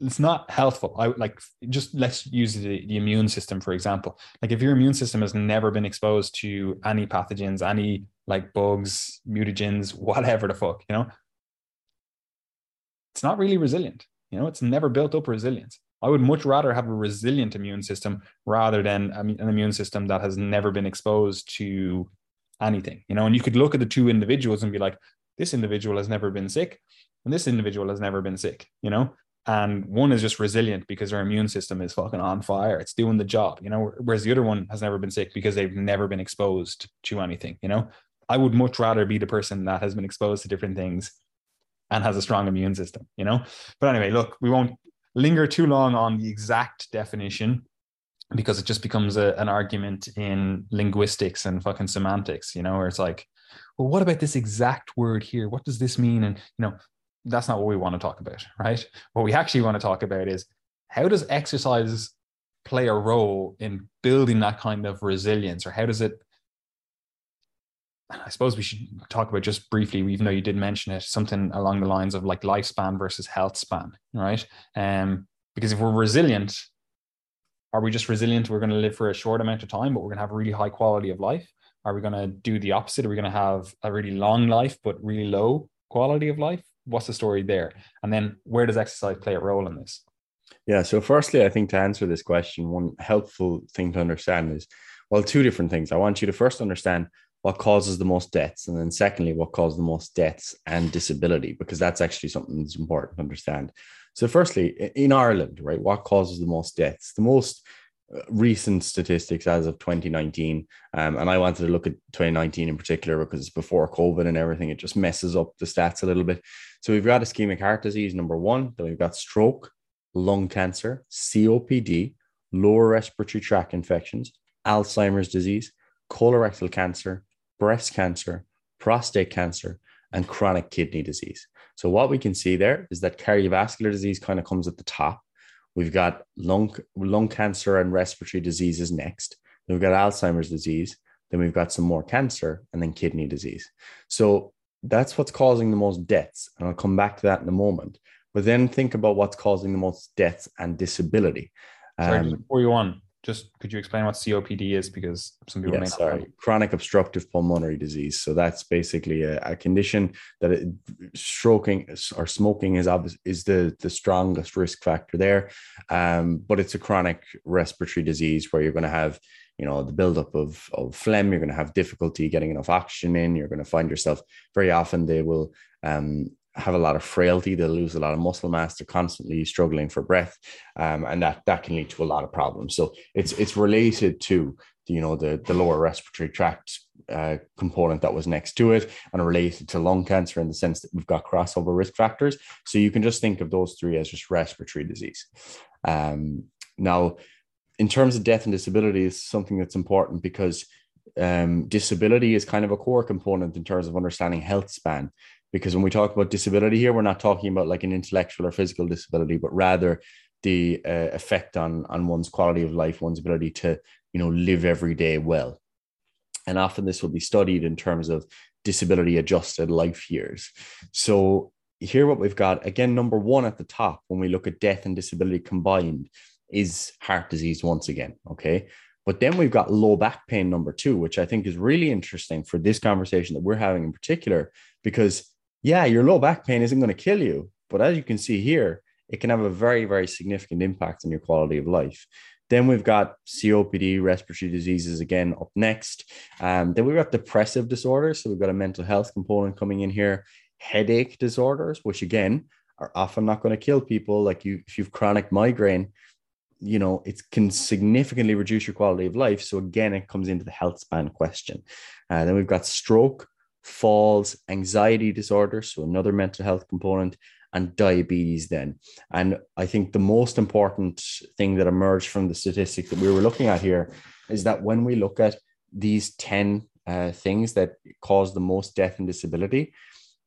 it's not healthful. I like just let's use the, the immune system for example. Like if your immune system has never been exposed to any pathogens, any like bugs, mutagens, whatever the fuck, you know, it's not really resilient. You know, it's never built up resilience. I would much rather have a resilient immune system rather than an immune system that has never been exposed to anything. You know, and you could look at the two individuals and be like, this individual has never been sick, and this individual has never been sick. You know, and one is just resilient because their immune system is fucking on fire. It's doing the job you know whereas the other one has never been sick because they've never been exposed to anything you know? I would much rather be the person that has been exposed to different things and has a strong immune system you know? But anyway look we won't linger too long on the exact definition because it just becomes a, an argument in linguistics and fucking semantics you know where it's like well what about this exact word here? What does this mean? And you know that's not what we want to talk about, right? What we actually want to talk about is how does exercise play a role in building that kind of resilience, or how does it I suppose we should talk about just briefly, even though you did mention it, something along the lines of like lifespan versus health span, right? Um, because if we're resilient, are we just resilient? We're going to live for a short amount of time, but we're going to have a really high quality of life. Are we going to do the opposite? Are we going to have a really long life but really low quality of life? What's the story there? And then where does exercise play a role in this?
Yeah. So, firstly, I think to answer this question, one helpful thing to understand is well, two different things. I want you to first understand what causes the most deaths, and then secondly, what causes the most deaths and disability, because that's actually something that's important to understand. So, firstly, in Ireland, right, what causes the most deaths? The most recent statistics as of 2019, um, and I wanted to look at 2019 in particular because it's before COVID and everything. It just messes up the stats a little bit. So, we've got ischemic heart disease, number one, then we've got stroke, lung cancer, COPD, lower respiratory tract infections, Alzheimer's disease, colorectal cancer, breast cancer, prostate cancer, and chronic kidney disease. So, what we can see there is that cardiovascular disease kind of comes at the top. We've got lung, lung cancer and respiratory diseases next. Then we've got Alzheimer's disease. Then we've got some more cancer and then kidney disease. So, that's what's causing the most deaths. And I'll come back to that in a moment. But then think about what's causing the most deaths and disability.
Sorry, um, before you on, just could you explain what COPD is? Because some people yeah, may not
sorry. Know. Chronic obstructive pulmonary disease. So that's basically a, a condition that it, stroking or smoking is obvious, is the, the strongest risk factor there. Um, but it's a chronic respiratory disease where you're going to have, you know, the buildup of, of phlegm. You're going to have difficulty getting enough oxygen in. You're going to find yourself very often they will um, have a lot of frailty. They'll lose a lot of muscle mass. They're constantly struggling for breath, um, and that that can lead to a lot of problems. So it's it's related to you know the the lower respiratory tract uh, component that was next to it, and related to lung cancer in the sense that we've got crossover risk factors. So you can just think of those three as just respiratory disease. Um, now, in terms of death and disability, is something that's important because um, disability is kind of a core component in terms of understanding health span because when we talk about disability here we're not talking about like an intellectual or physical disability but rather the uh, effect on on one's quality of life one's ability to you know live every day well. And often this will be studied in terms of disability adjusted life years. So here what we've got again number one at the top when we look at death and disability combined is heart disease once again okay? But then we've got low back pain number two which i think is really interesting for this conversation that we're having in particular because yeah, your low back pain isn't going to kill you. But as you can see here, it can have a very, very significant impact on your quality of life. Then we've got COPD, respiratory diseases again up next. Um, then we've got depressive disorders. So we've got a mental health component coming in here, headache disorders, which again are often not going to kill people. Like you, if you've chronic migraine, you know, it can significantly reduce your quality of life. So again, it comes into the health span question. Uh, then we've got stroke, falls, anxiety disorders, so another mental health component, and diabetes then. And I think the most important thing that emerged from the statistics that we were looking at here is that when we look at these 10 uh, things that cause the most death and disability,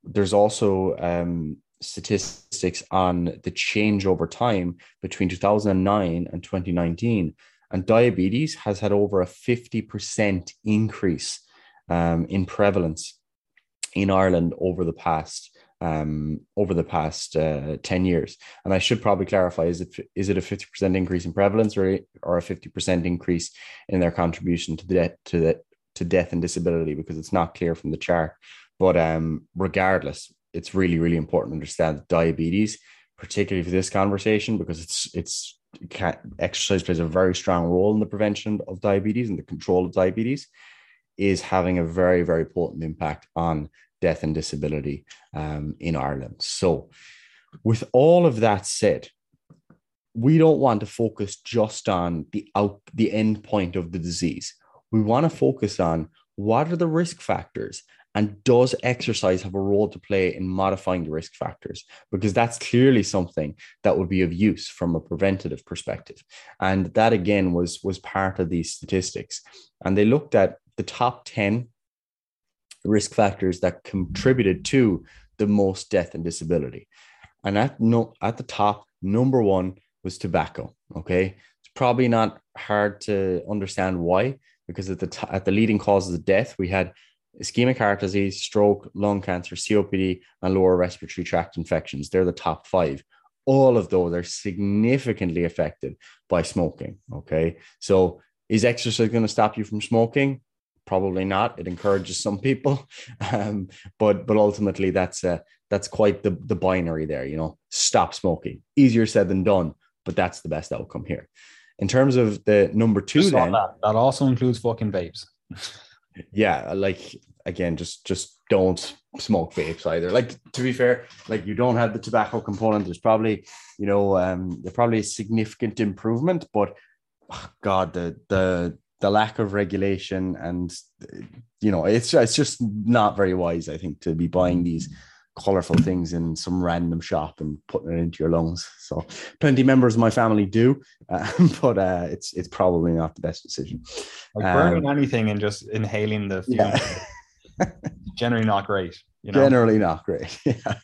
there's also um, statistics on the change over time between 2009 and 2019. And diabetes has had over a 50% increase um, in prevalence in Ireland over the past um, over the past uh, 10 years. And I should probably clarify is it is it a 50% increase in prevalence or, or a 50% increase in their contribution to the death to the to death and disability because it's not clear from the chart. But um, regardless, it's really, really important to understand that diabetes, particularly for this conversation, because it's it's exercise plays a very strong role in the prevention of diabetes and the control of diabetes is having a very, very potent impact on death and disability um, in Ireland. So, with all of that said, we don't want to focus just on the out the end point of the disease. We want to focus on what are the risk factors and does exercise have a role to play in modifying the risk factors? Because that's clearly something that would be of use from a preventative perspective. And that again was was part of these statistics. And they looked at the top 10 risk factors that contributed to the most death and disability. And at no at the top, number one was tobacco. Okay. It's probably not hard to understand why, because at the t- at the leading causes of death, we had ischemic heart disease, stroke, lung cancer, COPD, and lower respiratory tract infections. They're the top five. All of those are significantly affected by smoking. Okay. So, is exercise going to stop you from smoking? Probably not. It encourages some people, um, but but ultimately that's uh, that's quite the the binary there. You know, stop smoking. Easier said than done, but that's the best outcome here. In terms of the number two, then
that. that also includes fucking vapes.
yeah like again just just don't smoke vapes either like to be fair like you don't have the tobacco component there's probably you know um there's probably a significant improvement but oh god the the the lack of regulation and you know it's it's just not very wise i think to be buying these colorful things in some random shop and putting it into your lungs so plenty members of my family do uh, but uh it's it's probably not the best decision
Like
Um,
burning anything and just inhaling the fumes,
yeah
generally not great. You know,
generally not great. yeah.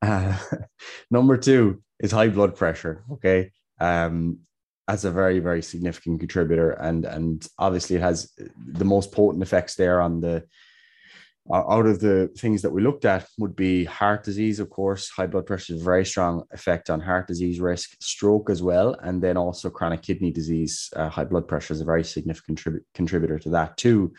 Uh, number two is high blood pressure. Okay. Um, that's a very, very significant contributor. And, and obviously it has the most potent effects there on the, out of the things that we looked at would be heart disease, of course. High blood pressure is a very strong effect on heart disease risk, stroke as well, and then also chronic kidney disease. Uh, high blood pressure is a very significant contrib- contributor to that too.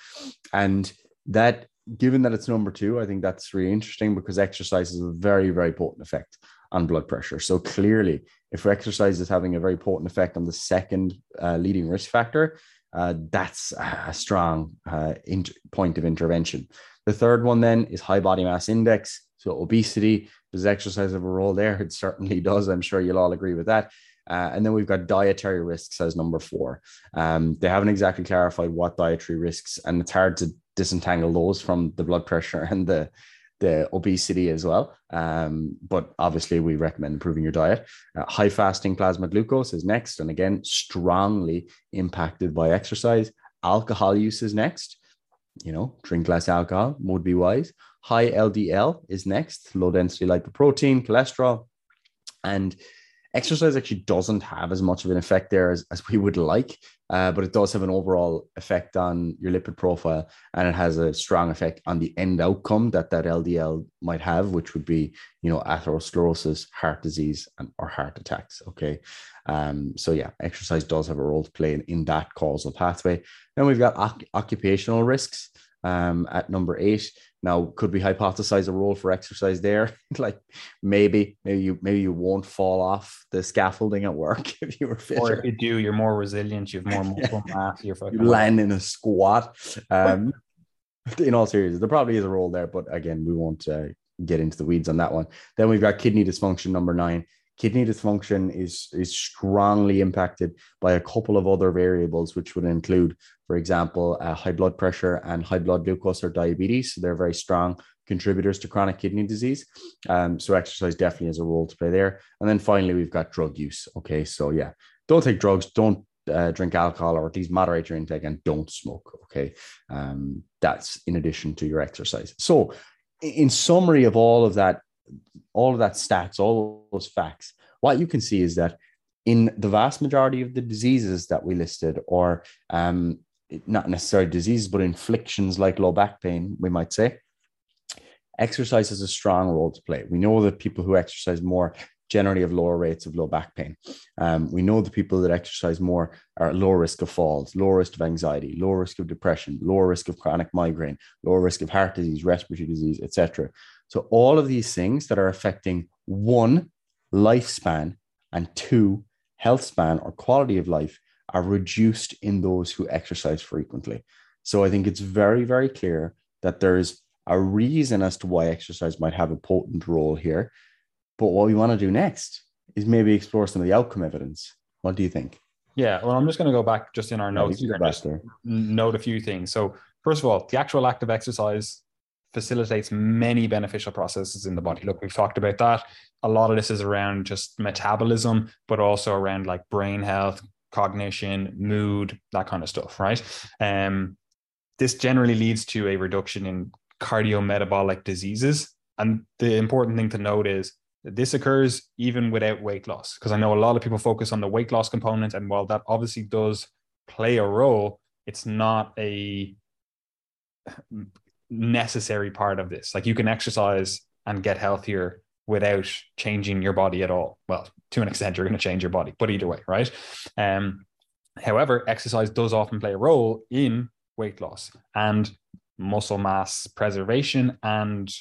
And that, given that it's number two, I think that's really interesting because exercise is a very, very potent effect on blood pressure. So clearly, if exercise is having a very potent effect on the second uh, leading risk factor, uh, that's a strong uh, in- point of intervention. The third one then is high body mass index. So obesity, does exercise have a role there? It certainly does. I'm sure you'll all agree with that. Uh, and then we've got dietary risks as number four. Um, they haven't exactly clarified what dietary risks, and it's hard to disentangle those from the blood pressure and the the obesity as well. Um, but obviously, we recommend improving your diet. Uh, high fasting plasma glucose is next, and again, strongly impacted by exercise. Alcohol use is next. You know, drink less alcohol would be wise. High LDL is next, low density lipoprotein, cholesterol, and exercise actually doesn't have as much of an effect there as, as we would like, uh, but it does have an overall effect on your lipid profile and it has a strong effect on the end outcome that that LDL might have, which would be, you know, atherosclerosis, heart disease, and, or heart attacks. Okay. Um, so, yeah, exercise does have a role to play in, in that causal pathway. Then we've got oc- occupational risks um, at number eight. Now, could we hypothesize a role for exercise there? like maybe, maybe you maybe you won't fall off the scaffolding at work if you were fitter.
or if you do, you're more resilient. You have more muscle mass. You're fucking
you land in a squat. Um, in all seriousness, there probably is a role there, but again, we won't uh, get into the weeds on that one. Then we've got kidney dysfunction number nine. Kidney dysfunction is is strongly impacted by a couple of other variables, which would include, for example, uh, high blood pressure and high blood glucose or diabetes. So they're very strong contributors to chronic kidney disease. Um, so exercise definitely has a role to play there. And then finally, we've got drug use. Okay, so yeah, don't take drugs, don't uh, drink alcohol, or at least moderate your intake, and don't smoke. Okay, um, that's in addition to your exercise. So, in summary of all of that, all of that stats, all those facts, what you can see is that in the vast majority of the diseases that we listed, or um, not necessarily diseases, but inflictions like low back pain, we might say, exercise has a strong role to play. We know that people who exercise more generally have lower rates of low back pain. Um, we know the people that exercise more are at lower risk of falls, lower risk of anxiety, lower risk of depression, lower risk of chronic migraine, lower risk of heart disease, respiratory disease, etc. So all of these things that are affecting one lifespan and two health span or quality of life are reduced in those who exercise frequently. So I think it's very, very clear that there's a reason as to why exercise might have a potent role here. But what we want to do next is maybe explore some of the outcome evidence. What do you think?
Yeah, well, I'm just going to go back just in our notes
Yeah,
here and just
there.
note a few things. So, first of all, the actual act of exercise facilitates many beneficial processes in the body. Look, we've talked about that. A lot of this is around just metabolism, but also around like brain health, cognition, mood, that kind of stuff, right? Um, this generally leads to a reduction in cardiometabolic diseases. And the important thing to note is that this occurs even without weight loss, because I know a lot of people focus on the weight loss component. And while that obviously does play a role, it's not a necessary part of this. Like you can exercise and get healthier without changing your body at all. Well, to an extent, you're going to change your body, but either way, right? Um, however, exercise does often play a role in weight loss and muscle mass preservation and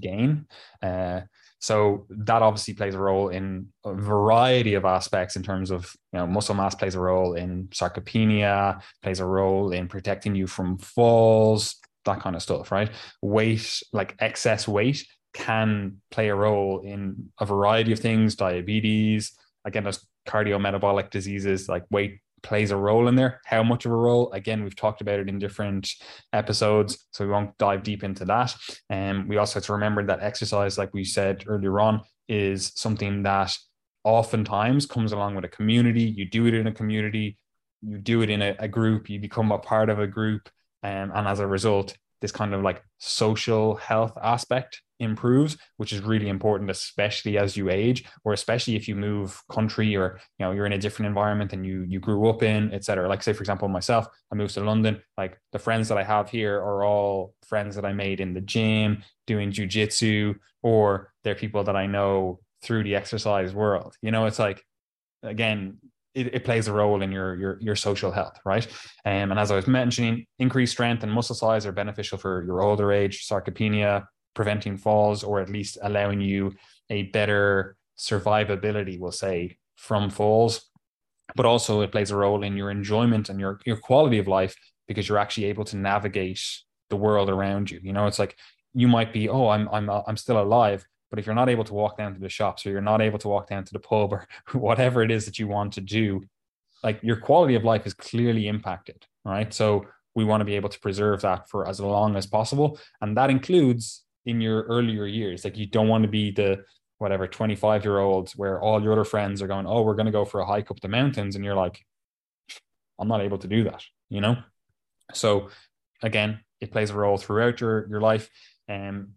gain. Uh, so that obviously plays a role in a variety of aspects in terms of you know muscle mass plays a role in sarcopenia, plays a role in protecting you from falls, that kind of stuff, right? Weight, like excess weight, can play a role in a variety of things, diabetes, again, there's cardiometabolic diseases like weight plays a role in there. How much of a role? Again, we've talked about it in different episodes, so we won't dive deep into that. And um, we also have to remember that exercise, like we said earlier on, is something that oftentimes comes along with a community. You do it in a community, you do it in a, a group, you become a part of a group, um, and as a result, this kind of like social health aspect improves which is really important especially as you age or especially if you move country or you know you're in a different environment than you you grew up in etc like say for example myself i moved to london like the friends that i have here are all friends that i made in the gym doing jiu-jitsu or they're people that i know through the exercise world. You know it's like again it, it, plays a role in your your your social health, right? Um, and as I was mentioning, increased strength and muscle size are beneficial for your older age, sarcopenia, preventing falls or at least allowing you a better survivability, we'll say, from falls. But also it plays a role in your enjoyment and your, your quality of life because you're actually able to navigate the world around you. You know, it's like you might be, oh, I'm I'm I'm still alive, but if you're not able to walk down to the shops or you're not able to walk down to the pub or whatever it is that you want to do, like your quality of life is clearly impacted, right? So we want to be able to preserve that for as long as possible. And that includes in your earlier years. Like you don't want to be the whatever 25 year olds where all your other friends are going, Oh, we're going to go for a hike up the mountains. And you're like, I'm not able to do that, you know? So again, it plays a role throughout your, your life. And um,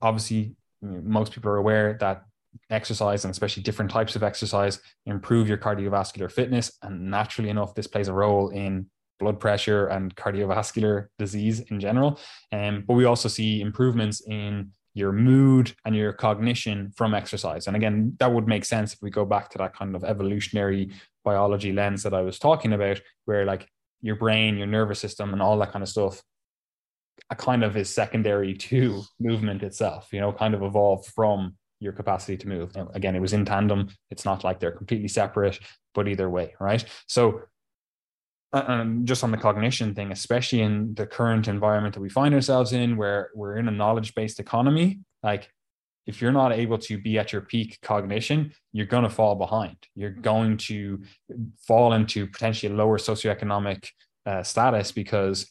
obviously, most people are aware that exercise and especially different types of exercise improve your cardiovascular fitness. And naturally enough, this plays a role in blood pressure and cardiovascular disease in general. Um, but we also see improvements in your mood and your cognition from exercise. And again, that would make sense if we go back to that kind of evolutionary biology lens that I was talking about, where like your brain, your nervous system, and all that kind of stuff kind of is secondary to movement itself, you know, kind of evolved from your capacity to move. Again, it was in tandem. It's not like they're completely separate, but either way, right? So and just on the cognition thing, especially in the current environment that we find ourselves in, where we're in a knowledge based economy, like if you're not able to be at your peak cognition, you're going to fall behind. You're going to fall into potentially a lower socioeconomic uh, status because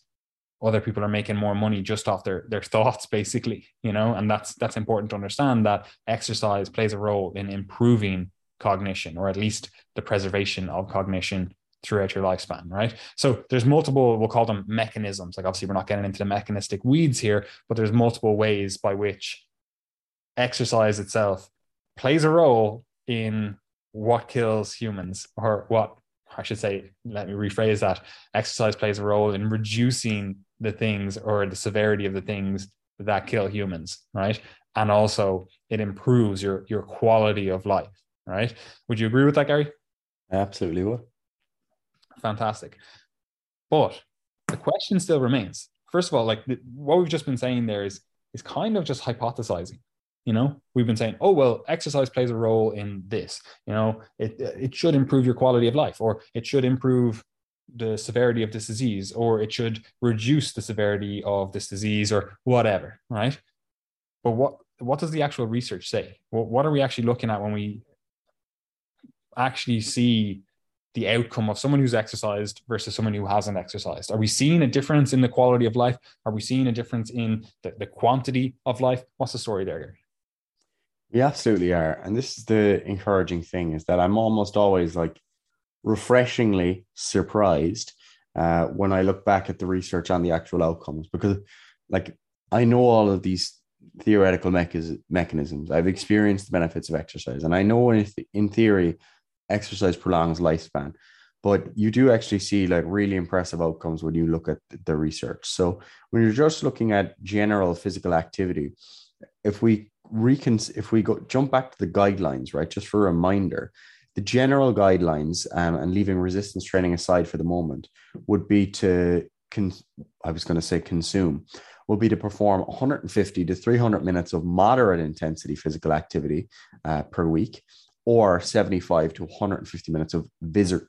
other people are making more money just off their their thoughts, basically. You know, and that's that's important to understand that exercise plays a role in improving cognition, or at least the preservation of cognition throughout your lifespan, right? So there's multiple, we'll call them mechanisms. Like obviously, we're not getting into the mechanistic weeds here, but there's multiple ways by which exercise itself plays a role in what kills humans, or what I should say, let me rephrase that. Exercise plays a role in reducing the things or the severity of the things that kill humans, right? And also it improves your your quality of life, right? Would you agree with that, Gary?
I absolutely would
fantastic. But the question still remains. First of all, like the, what we've just been saying there is is kind of just hypothesizing. You know, we've been saying, oh well, exercise plays a role in this. You know, it it should improve your quality of life, or it should improve the severity of this disease, or it should reduce the severity of this disease, or whatever, right? But what what does the actual research say? What, what are we actually looking at when we actually see the outcome of someone who's exercised versus someone who hasn't exercised? Are we seeing a difference in the quality of life? Are we seeing a difference in the, the quantity of life? What's the story there?
We absolutely are. And this is the encouraging thing is that I'm almost always like refreshingly surprised uh, when I look back at the research on the actual outcomes because like I know all of these theoretical mechanisms. I've experienced the benefits of exercise and I know in, in theory exercise prolongs lifespan. but you do actually see like really impressive outcomes when you look at the research. So when you're just looking at general physical activity, if we recon if we go jump back to the guidelines, right, just for a reminder, the general guidelines um, and leaving resistance training aside for the moment would be to con- I was going to say consume would be to perform 150 to 300 minutes of moderate intensity physical activity uh, per week or 75 to 150 minutes of vis-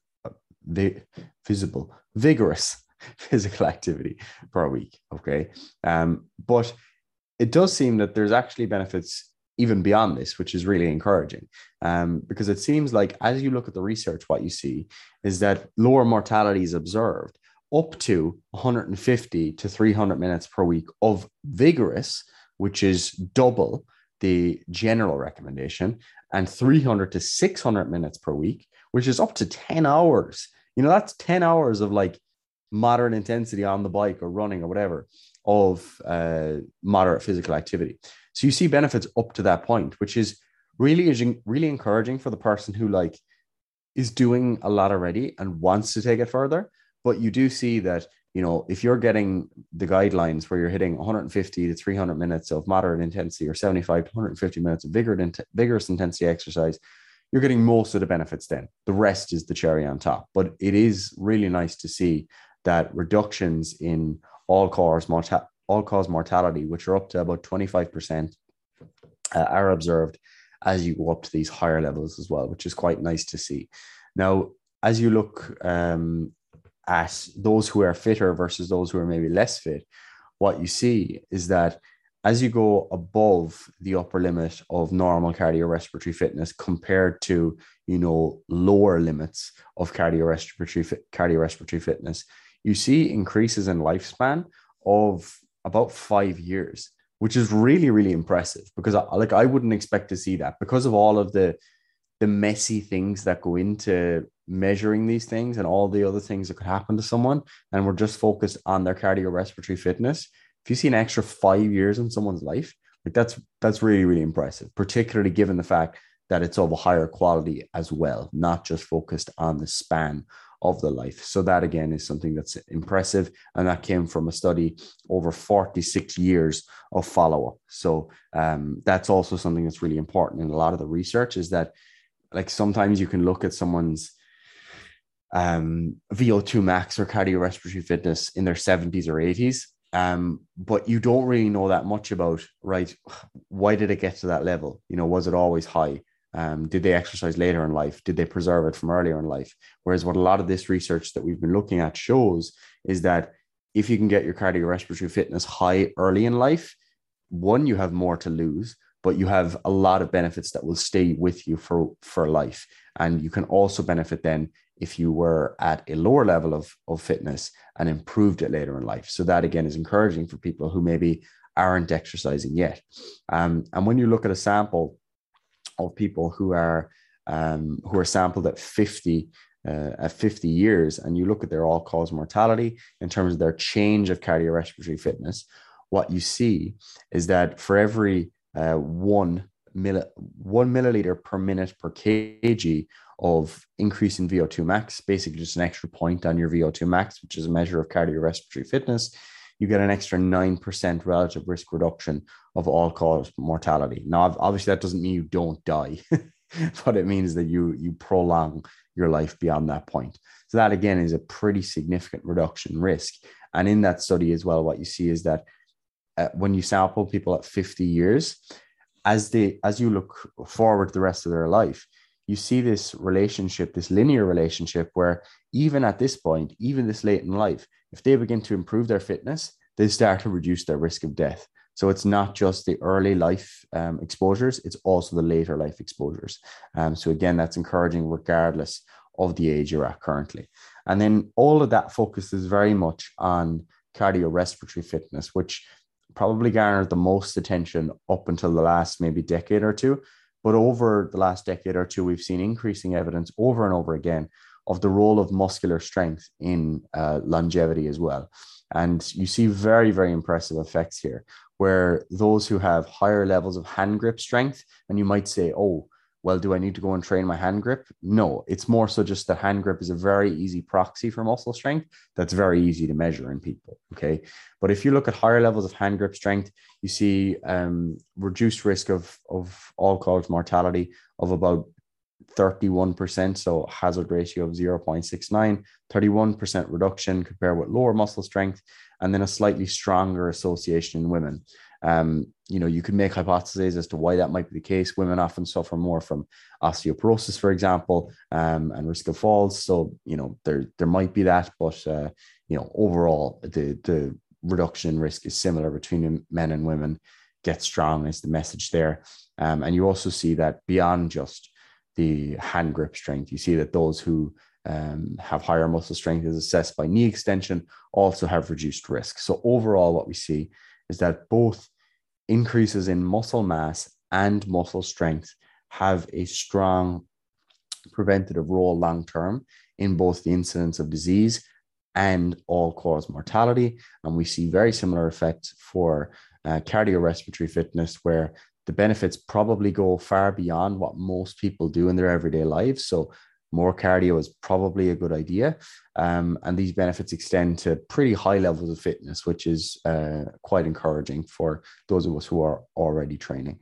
vi- visible vigorous physical activity per week okay? Um, but it does seem that there's actually benefits even beyond this, which is really encouraging. Um, because it seems like as you look at the research, what you see is that lower mortality is observed up to 150 to 300 minutes per week of vigorous, which is double the general recommendation, and 300 to 600 minutes per week, which is up to 10 hours. You know, that's 10 hours of like moderate intensity on the bike or running or whatever of uh, moderate physical activity. So you see benefits up to that point, which is really really encouraging for the person who like is doing a lot already and wants to take it further. But you do see that you know if you're getting the guidelines where you're hitting 150 to 300 minutes of moderate intensity or 75 to 150 minutes of vigorous, vigorous intensity exercise you're getting most of the benefits then the rest is the cherry on top but it is really nice to see that reductions in all cause morta- all cause mortality, which are up to about 25%, uh, are observed as you go up to these higher levels as well, which is quite nice to see. Now, as you look um, at those who are fitter versus those who are maybe less fit, what you see is that as you go above the upper limit of normal cardiorespiratory fitness compared to you know lower limits of cardiorespiratory cardiorespiratory fitness you see increases in lifespan of about five years, which is really, really impressive because I, like I wouldn't expect to see that because of all of the the messy things that go into measuring these things and all the other things that could happen to someone. And we're just focused on their cardiorespiratory fitness. If you see an extra five years in someone's life, like that's that's really, really impressive, particularly given the fact that it's of a higher quality as well, not just focused on the span of the life. So that again is something that's impressive. And that came from a study over 46 years of follow-up. So um, that's also something that's really important in a lot of the research is that like sometimes you can look at someone's um, VO2 max or cardiorespiratory fitness in their 70s or 80s. Um, but you don't really know that much about, right? Why did it get to that level? You know, was it always high? Um, did they exercise later in life? Did they preserve it from earlier in life? Whereas what a lot of this research that we've been looking at shows is that if you can get your cardiorespiratory fitness high early in life, one, you have more to lose, but you have a lot of benefits that will stay with you for, for life. And you can also benefit then if you were at a lower level of, of fitness and improved it later in life. So that again is encouraging for people who maybe aren't exercising yet. Um, and when you look at a sample of people who are um, who are sampled at 50 uh, at 50 years and you look at their all-cause mortality in terms of their change of cardiorespiratory fitness what you see is that for every uh, one mill- one milliliter per minute per kg of increase in VO2 max, basically just an extra point on your VO2 max, which is a measure of cardiorespiratory fitness, you get an extra 9% relative risk reduction of all cause mortality. Now, obviously, that doesn't mean you don't die, but it means that you, you prolong your life beyond that point. So, that again is a pretty significant reduction risk. And in that study as well, what you see is that uh, when you sample people at 50 years, as they as you look forward the rest of their life, you see this relationship, this linear relationship, where even at this point, even this late in life, if they begin to improve their fitness, they start to reduce their risk of death. So it's not just the early life um, exposures, it's also the later life exposures. Um, so again, that's encouraging regardless of the age you're at currently. And then all of that focuses very much on cardiorespiratory fitness, which probably garnered the most attention up until the last maybe decade or two. But over the last decade or two, we've seen increasing evidence over and over again of the role of muscular strength in uh, longevity as well. And you see very, very impressive effects here, where those who have higher levels of hand grip strength, and you might say, oh, well, do I need to go and train my hand grip? No, it's more so just that hand grip is a very easy proxy for muscle strength that's very easy to measure in people. Okay. But if you look at higher levels of hand grip strength, you see um, reduced risk of, of all cause mortality of about 31%, so hazard ratio of 0.69, 31% reduction compared with lower muscle strength, and then a slightly stronger association in women. Um, you know, you could make hypotheses as to why that might be the case. Women often suffer more from osteoporosis, for example, um, and risk of falls. So, you know, there there might be that, but uh, you know, overall, the the reduction risk is similar between men and women. Get strong is the message there, um, and you also see that beyond just the hand grip strength, you see that those who um, have higher muscle strength as assessed by knee extension also have reduced risk. So overall, what we see is that both increases in muscle mass and muscle strength have a strong preventative role long term in both the incidence of disease and all cause mortality. And we see very similar effects for uh, cardiorespiratory fitness, where the benefits probably go far beyond what most people do in their everyday lives. So, more cardio is probably a good idea. Um, and these benefits extend to pretty high levels of fitness, which is uh, quite encouraging for those of us who are already training.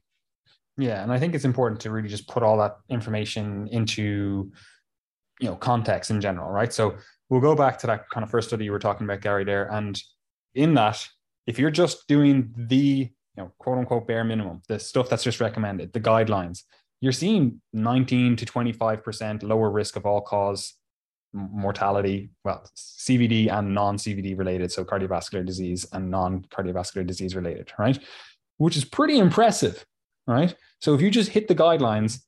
Yeah, and I think it's important to really just put all that information into you know context in general, right? So we'll go back to that kind of first study you were talking about, Gary, there, and in that, if you're just doing the know quote unquote bare minimum, the stuff that's just recommended, the guidelines, you're seeing 19 to 25% lower risk of all cause mortality, well, CVD and non CVD related, so cardiovascular disease and non cardiovascular disease related, right? Which is pretty impressive, right? So if you just hit the guidelines,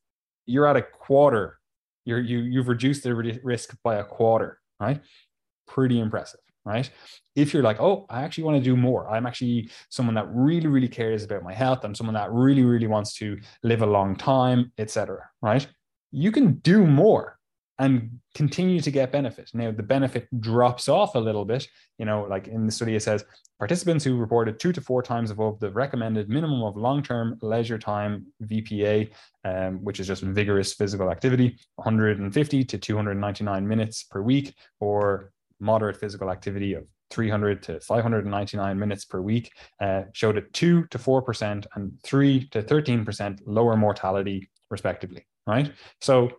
you're at a quarter. You're, you you've reduced the risk by a quarter, right? Pretty impressive right? If you're like, oh, I actually want to do more, I'm actually someone that really, really cares about my health. I'm someone that really, really wants to live a long time, etc. Right? You can do more and continue to get benefit. Now, the benefit drops off a little bit. You know, like in the study, it says participants who reported two to four times above the recommended minimum of long term leisure time VPA, um, which is just vigorous physical activity, 150 to 299 minutes per week, or moderate physical activity of 300 to 599 minutes per week uh, showed a 2 to 4% and 3 to 13% lower mortality, respectively. Right. So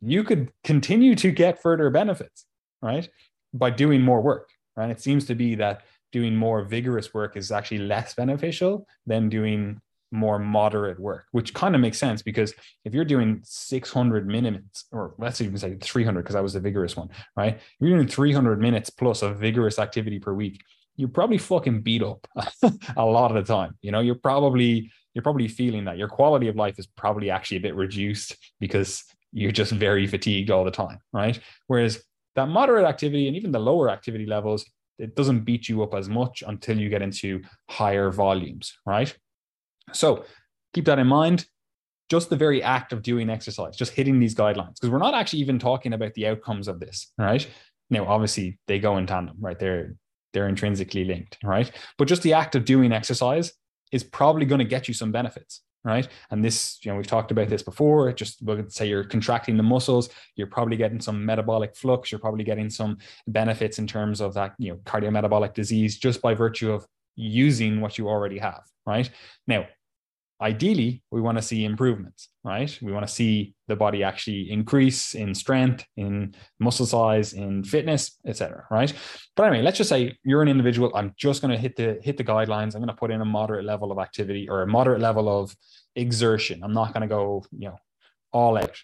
you could continue to get further benefits, right, by doing more work. Right. It seems to be that doing more vigorous work is actually less beneficial than doing more moderate work, which kind of makes sense because if you're doing 600 minutes, or let's even say 300, because that was the vigorous one, right? If you're doing 300 minutes plus of vigorous activity per week, you're probably fucking beat up a lot of the time. You know, you're probably you're probably feeling that your quality of life is probably actually a bit reduced because you're just very fatigued all the time, right? Whereas that moderate activity and even the lower activity levels, it doesn't beat you up as much until you get into higher volumes, right? So keep that in mind. Just the very act of doing exercise, just hitting these guidelines, because we're not actually even talking about the outcomes of this, right? Now, obviously, they go in tandem, right? They're they're intrinsically linked, right? But just the act of doing exercise is probably going to get you some benefits, right? And this, you know, we've talked about this before. Just say you're contracting the muscles, you're probably getting some metabolic flux, you're probably getting some benefits in terms of that, you know, cardiometabolic disease just by virtue of using what you already have, right? Now, ideally, we want to see improvements, right? We want to see the body actually increase in strength, in muscle size, in fitness, etc. right? But anyway, let's just say you're an individual. I'm just going to hit the hit the guidelines. I'm going to put in a moderate level of activity or a moderate level of exertion. I'm not going to go, you know, all out.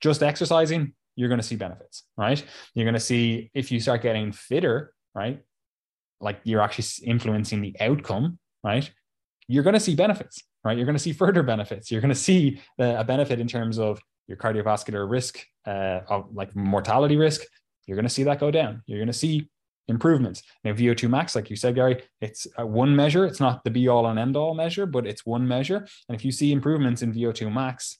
Just exercising, you're going to see benefits, right? You're going to see if you start getting fitter, right? Like you're actually influencing the outcome, right? You're going to see benefits, right? You're going to see further benefits. You're going to see a benefit in terms of your cardiovascular risk, uh, of like mortality risk. You're going to see that go down. You're going to see improvements. Now, VO2 max, like you said, Gary, it's one measure. It's not the be all and end all measure, but it's one measure. And if you see improvements in VO2 max,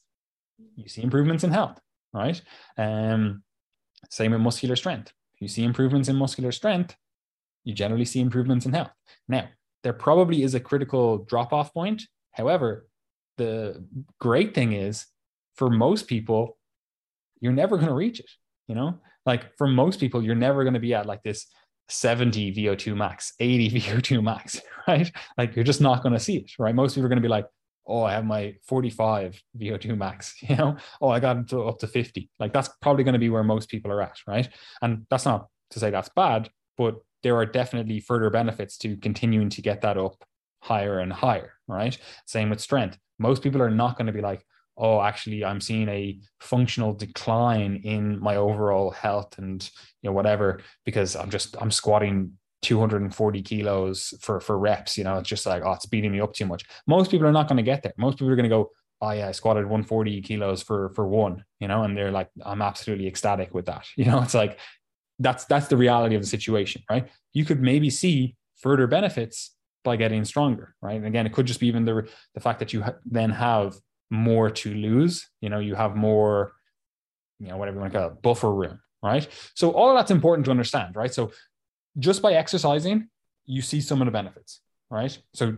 you see improvements in health, right? Um, same with muscular strength. You see improvements in muscular strength, you generally see improvements in health. Now, there probably is a critical drop off point. However, the great thing is for most people, you're never going to reach it. You know, like for most people, you're never going to be at like this 70 VO2 max, 80 VO2 max, right? Like you're just not going to see it, right? Most people are going to be like, oh, I have my 45 VO2 max, you know, oh, I got up to 50. Like that's probably going to be where most people are at, right? And that's not to say that's bad, but there are definitely further benefits to continuing to get that up higher and higher, right? Same with strength. Most people are not going to be like, oh, actually, I'm seeing a functional decline in my overall health and you know whatever because I'm just I'm squatting 240 kilos for for reps. You know, it's just like oh, it's beating me up too much. Most people are not going to get there. Most people are going to go, oh yeah, I squatted 140 kilos for for one. You know, and they're like, I'm absolutely ecstatic with that. You know, it's like that's that's the reality of the situation, right? You could maybe see further benefits by getting stronger, right? And again, it could just be even the the fact that you ha- then have more to lose. You know, you have more, you know, whatever you want to call it, buffer room, right? So all of that's important to understand, right? So just by exercising, you see some of the benefits, right? So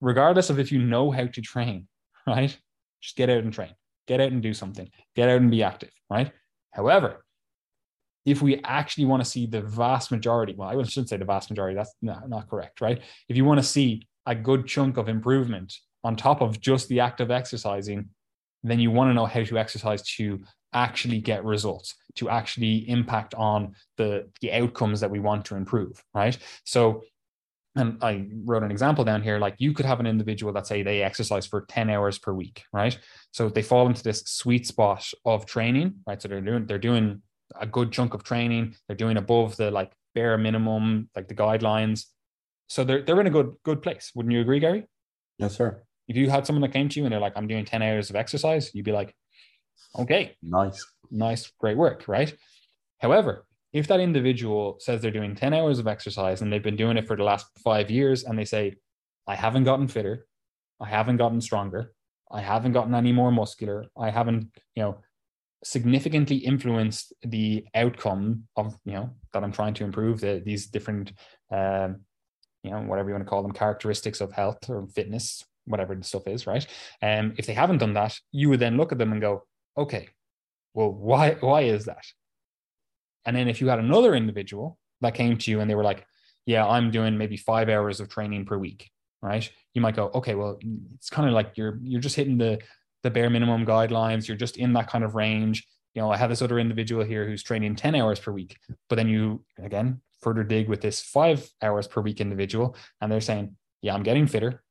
regardless of if you know how to train, right? Just get out and train, get out and do something, get out and be active, right? However, if we actually want to see the vast majority, well, I shouldn't say the vast majority, that's not, not correct, right? If you want to see a good chunk of improvement on top of just the act of exercising, then you want to know how to exercise to actually get results, to actually impact on the, the outcomes that we want to improve, right? So, and I wrote an example down here, like you could have an individual that say they exercise for 10 hours per week, right? So they fall into this sweet spot of training, right? So they're doing, they're doing a good chunk of training. They're doing above the like bare minimum, like the guidelines. So they're they're in a good good place. Wouldn't you agree, Gary?
Yes, sir.
If you had someone that came to you and they're like, I'm doing 10 hours of exercise, you'd be like, okay,
nice,
nice, great work, right? However, if that individual says they're doing 10 hours of exercise and they've been doing it for the last five years and they say, I haven't gotten fitter, I haven't gotten stronger, I haven't gotten any more muscular, I haven't, you know, significantly influenced the outcome of you know that I'm trying to improve the, these different um, you know whatever you want to call them characteristics of health or fitness whatever the stuff is right? And um, if they haven't done that you would then look at them and go okay well why why is that? And then if you had another individual that came to you and they were like yeah I'm doing maybe 5 hours of training per week right? You might go okay well it's kind of like you're you're just hitting the the bare minimum guidelines. You're just in that kind of range. You know, I have this other individual here who's training 10 hours per week, but then you again further dig with this five hours per week individual, and they're saying, Yeah, I'm getting fitter,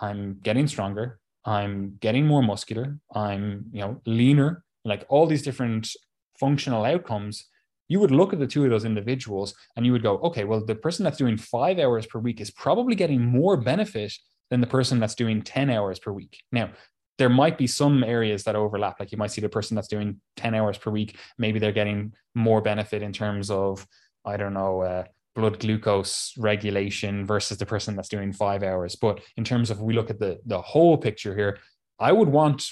I'm getting stronger, I'm getting more muscular, I'm, you know, leaner, like all these different functional outcomes you would look at the two of those individuals and you would go, okay, well, the person that's doing five hours per week is probably getting more benefit than the person that's doing 10 hours per week. Now, there might be some areas that overlap. Like you might see the person that's doing 10 hours per week, maybe they're getting more benefit in terms of, I don't know, uh, blood glucose regulation versus the person that's doing five hours. But in terms of we look at the the whole picture here, I would want,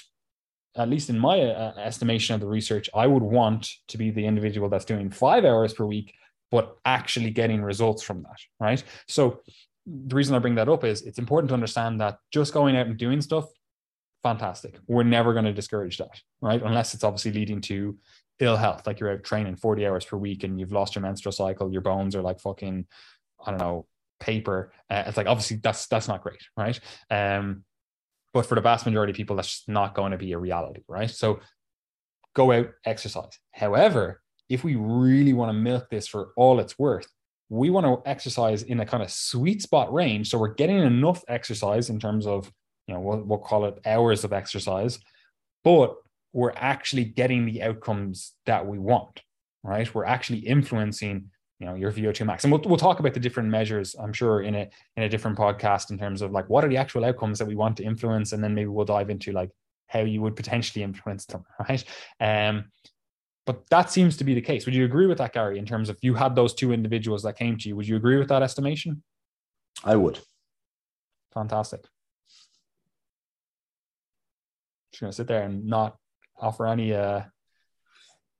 at least in my uh, estimation of the research, I would want to be the individual that's doing five hours per week, but actually getting results from that, right? So the reason I bring that up is it's important to understand that just going out and doing stuff fantastic. We're never going to discourage that, right? Unless it's obviously leading to ill health, like you're out training 40 hours per week and you've lost your menstrual cycle, your bones are like fucking, I don't know, paper. Uh, it's like obviously that's that's not great, right? Um, but for the vast majority of people, that's just not going to be a reality, right? So go out, exercise. However, if we really want to milk this for all it's worth, we want to exercise in a kind of sweet spot range. So we're getting enough exercise in terms of you know, we'll, we'll call it hours of exercise, but we're actually getting the outcomes that we want, right? We're actually influencing, you know, your VO2 max. And we'll, we'll talk about the different measures, I'm sure, in a in a different podcast in terms of like what are the actual outcomes that we want to influence, and then maybe we'll dive into like how you would potentially influence them, right? Um, but that seems to be the case. Would you agree with that, Gary? In terms of you had those two individuals that came to you, would you agree with that estimation?
I would.
Fantastic just gonna sit there and not offer any uh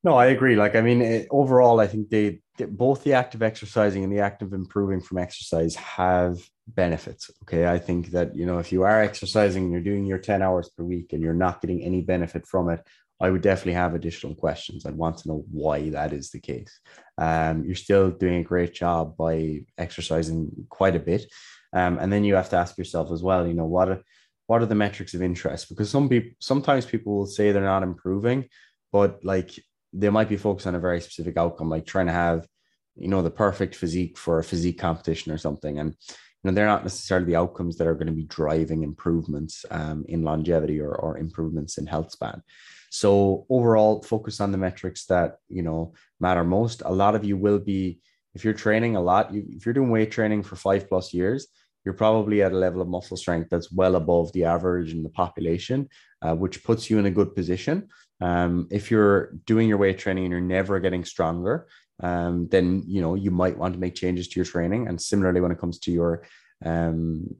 no i agree like i mean it, overall i think they, they, both the act of exercising and the act of improving from exercise have benefits. Okay. I think that, you know, if you are exercising, you're doing your 10 hours per week and you're not getting any benefit from it, I would definitely have additional questions. I'd want to know why that is the case. Um, you're still doing a great job by exercising quite a bit. Um, and then you have to ask yourself as well, you know, what what are the metrics of interest? Because some people, sometimes people will say they're not improving, but like they might be focused on a very specific outcome, like trying to have, you know, the perfect physique for a physique competition or something. And, you know, they're not necessarily the outcomes that are going to be driving improvements um, in longevity or, or improvements in health span. So overall, focus on the metrics that, you know, matter most. A lot of you will be, if you're training a lot, you, if you're doing weight training for five plus years, you're probably at a level of muscle strength that's well above the average in the population, uh, which puts you in a good position. Um, if you're doing your weight training and you're never getting stronger, um, then you know you might want to make changes to your training. And similarly, when it comes to your um,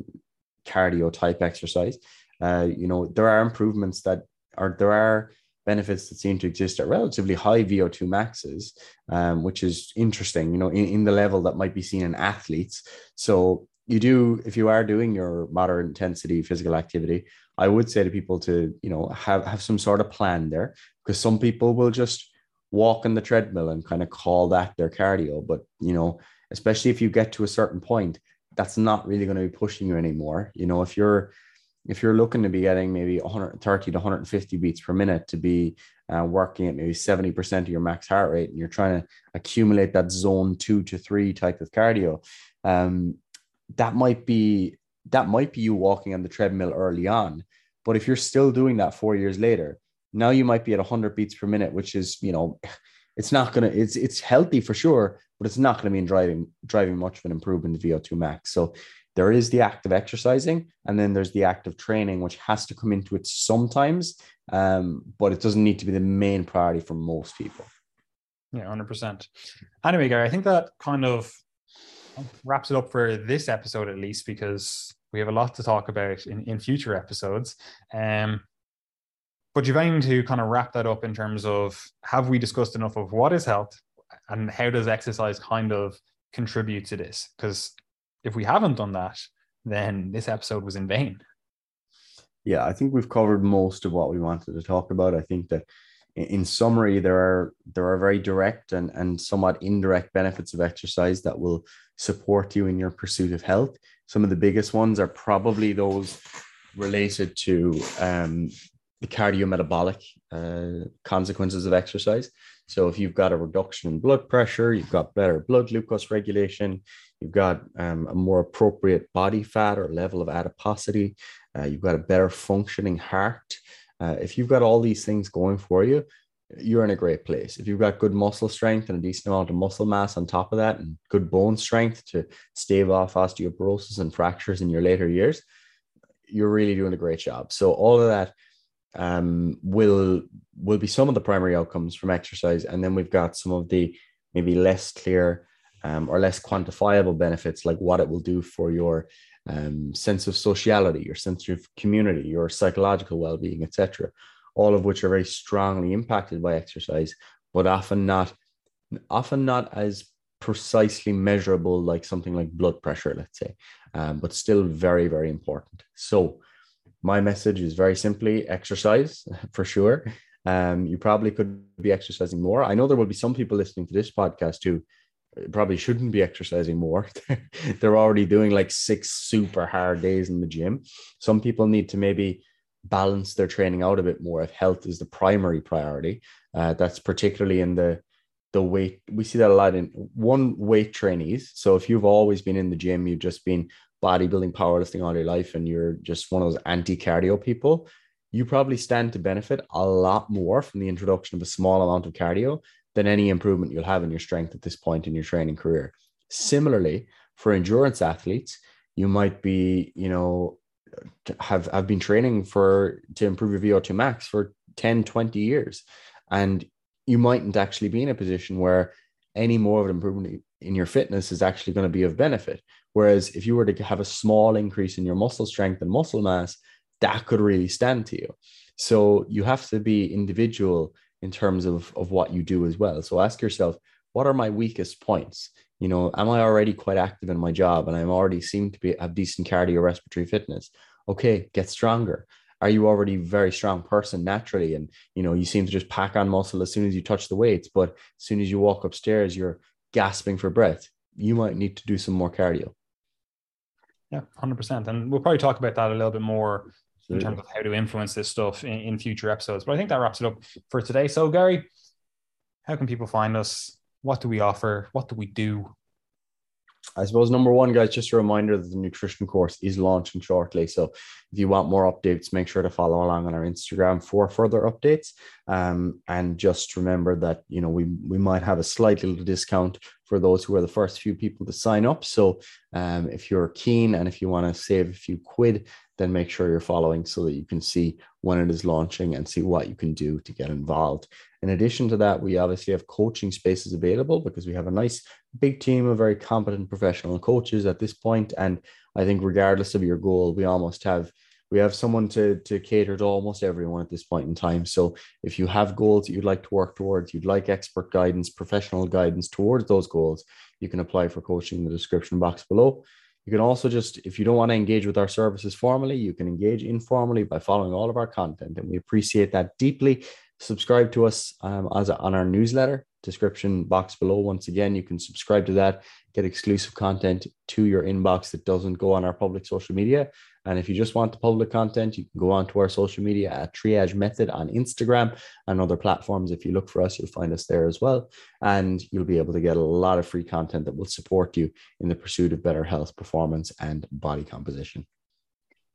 cardio type exercise, uh, you know there are improvements that are there are benefits that seem to exist at relatively high VO2 maxes, um, which is interesting. You know, in, in the level that might be seen in athletes. So you do if you are doing your moderate intensity physical activity i would say to people to you know have have some sort of plan there because some people will just walk on the treadmill and kind of call that their cardio. But you know especially if you get to a certain point that's not really going to be pushing you anymore. You know if you're if you're looking to be getting maybe 130 to 150 beats per minute to be uh, working at maybe 70% of your max heart rate and you're trying to accumulate that zone two to three type of cardio um, that might be that might be you walking on the treadmill early on. But if you're still doing that four years later now you might be at 100 beats per minute which is you know it's not gonna it's it's healthy for sure but it's not going to mean driving driving much of an improvement in vo2 max. So there is the act of exercising and then there's the act of training which has to come into it sometimes um, but it doesn't need to be the main priority for most people.
Yeah 100% anyway gary i think that kind of wraps it up for this episode at least because we have a lot to talk about in, in future episodes. Um, but you've aimed to kind of wrap that up in terms of have we discussed enough of what is health and how does exercise kind of contribute to this? Because if we haven't done that, then this episode was in vain.
Yeah, I think we've covered most of what we wanted to talk about. I think that in summary, there are there are very direct and, and somewhat indirect benefits of exercise that will support you in your pursuit of health. Some of the biggest ones are probably those related to um, the cardiometabolic uh, consequences of exercise. So, if you've got a reduction in blood pressure, you've got better blood glucose regulation, you've got um, a more appropriate body fat or level of adiposity, uh, you've got a better functioning heart. Uh, if you've got all these things going for you, you're in a great place. If you've got good muscle strength and a decent amount of muscle mass on top of that, and good bone strength to stave off osteoporosis and fractures in your later years, you're really doing a great job. So all of that um, will will be some of the primary outcomes from exercise, and then we've got some of the maybe less clear um, or less quantifiable benefits, like what it will do for your um, sense of sociality, your sense of community, your psychological well being, etc all of which are very strongly impacted by exercise, but often not often not as precisely measurable like something like blood pressure, let's say, um, but still very, very important. So my message is very simply exercise for sure. Um, you probably could be exercising more. I know there will be some people listening to this podcast who probably shouldn't be exercising more. They're already doing like six super hard days in the gym. Some people need to maybe balance their training out a bit more if health is the primary priority. Uh, that's particularly in the the weight. We see that a lot in one weight trainees. So if you've always been in the gym, you've just been bodybuilding, powerlifting all your life, and you're just one of those anti cardio people, you probably stand to benefit a lot more from the introduction of a small amount of cardio than any improvement you'll have in your strength at this point in your training career. Similarly, for endurance athletes, you might be, you know, have have been training for to improve your VO2 max for 10, 20 years. And you mightn't actually be in a position where any more of an improvement in your fitness is actually going to be of benefit. Whereas if you were to have a small increase in your muscle strength and muscle mass, that could really stand to you. So you have to be individual in terms of, of what you do as well. So ask yourself, what are my weakest points? You know, am I already quite active in my job and I'm already seem to be have decent cardiorespiratory fitness? Okay, get stronger. Are you already a very strong person naturally? And you know, you seem to just pack on muscle as soon as you touch the weights, but as soon as you walk upstairs, you're gasping for breath. You might need to do some more cardio.
Yeah, hundred percent. And we'll probably talk about that a little bit more in terms of how to influence this stuff in, in future episodes. But I think that wraps it up for today. So, Gary, how can people find us? What do we offer? What do we do?
I suppose number one, guys, just a reminder that the nutrition course is launching shortly. So if you want more updates, make sure to follow along on our Instagram for further updates. Um, and just remember that you know we we might have a slight little discount for those who are the first few people to sign up. So um, if you're keen and if you want to save a few quid, then make sure you're following so that you can see when it is launching and see what you can do to get involved. In addition to that, we obviously have coaching spaces available because we have a nice big team of very competent professional coaches at this point. And I think regardless of your goal, we almost have we have someone to to cater to almost everyone at this point in time. So if you have goals that you'd like to work towards, you'd like expert guidance, professional guidance towards those goals, you can apply for coaching in the description box below. You can also just, if you don't want to engage with our services formally, you can engage informally by following all of our content. And we appreciate that deeply. Subscribe to us um, as a, on our newsletter description box below. Once again, you can subscribe to that, get exclusive content to your inbox that doesn't go on our public social media. And if you just want the public content, you can go on to our social media at Triage Method on Instagram and other platforms. If you look for us, you'll find us there as well. And you'll be able to get a lot of free content that will support you in the pursuit of better health, performance, and body composition.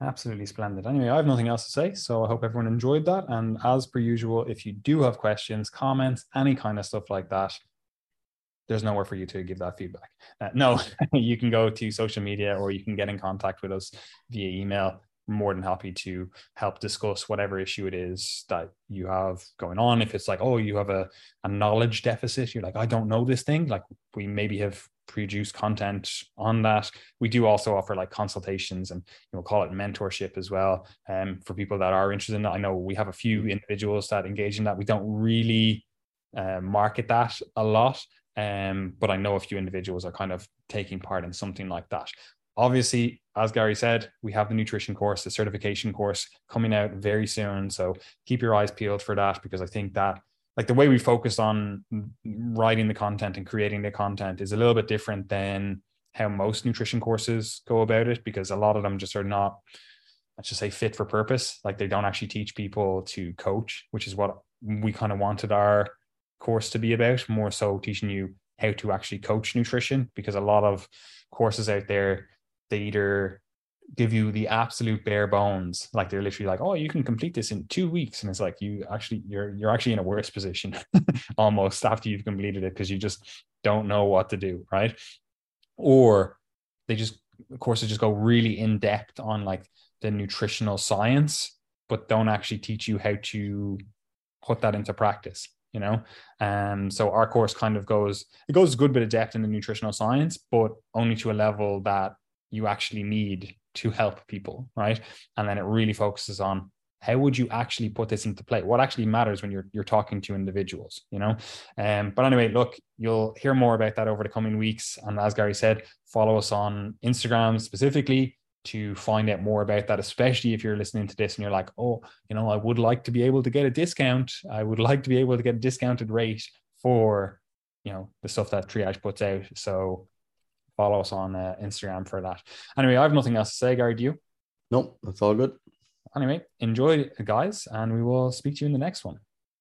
Absolutely splendid. Anyway, I have nothing else to say. So I hope everyone enjoyed that. And as per usual, if you do have questions, comments, any kind of stuff like that, there's nowhere for you to give that feedback. Uh, no, you can go to social media or you can get in contact with us via email. more than happy to help discuss whatever issue it is that you have going on. If it's like, oh, you have a, a knowledge deficit, you're like, I don't know this thing. Like we maybe have produced content on that. We do also offer like consultations and you know call it mentorship as well. Um, for people that are interested in that. I know we have a few individuals that engage in that. We don't really uh, market that a lot, um, but I know a few individuals are kind of taking part in something like that. Obviously, as Gary said, we have the nutrition course, the certification course coming out very soon. So keep your eyes peeled for that because I think that like the way we focus on writing the content and creating the content is a little bit different than how most nutrition courses go about it because a lot of them just are not let's just say fit for purpose like they don't actually teach people to coach which is what we kind of wanted our course to be about, more so teaching you how to actually coach nutrition because a lot of courses out there, they either give you the absolute bare bones like they're literally like oh you can complete this in two weeks and it's like you actually you're you're actually in a worse position almost after you've completed it because you just don't know what to do right? Or they just of course they just go really in depth on like the nutritional science but don't actually teach you how to put that into practice you know? Um so our course kind of goes it goes a good bit of depth in the nutritional science but only to a level that you actually need to help people right? And then it really focuses on how would you actually put this into play? What actually matters when you're you're talking to individuals you know? Um but anyway look you'll hear more about that over the coming weeks. And as gary said follow us on instagram specifically to find out more about that, especially if you're listening to this and you're like, oh, you know, I would like to be able to get a discount. I would like to be able to get a discounted rate for, you know, the stuff that Triage puts out. So follow us on uh, Instagram for that. Anyway, I have nothing else to say, Gary. Do you?
Nope, that's all good.
Anyway, enjoy, guys, and we will speak to you in the next one.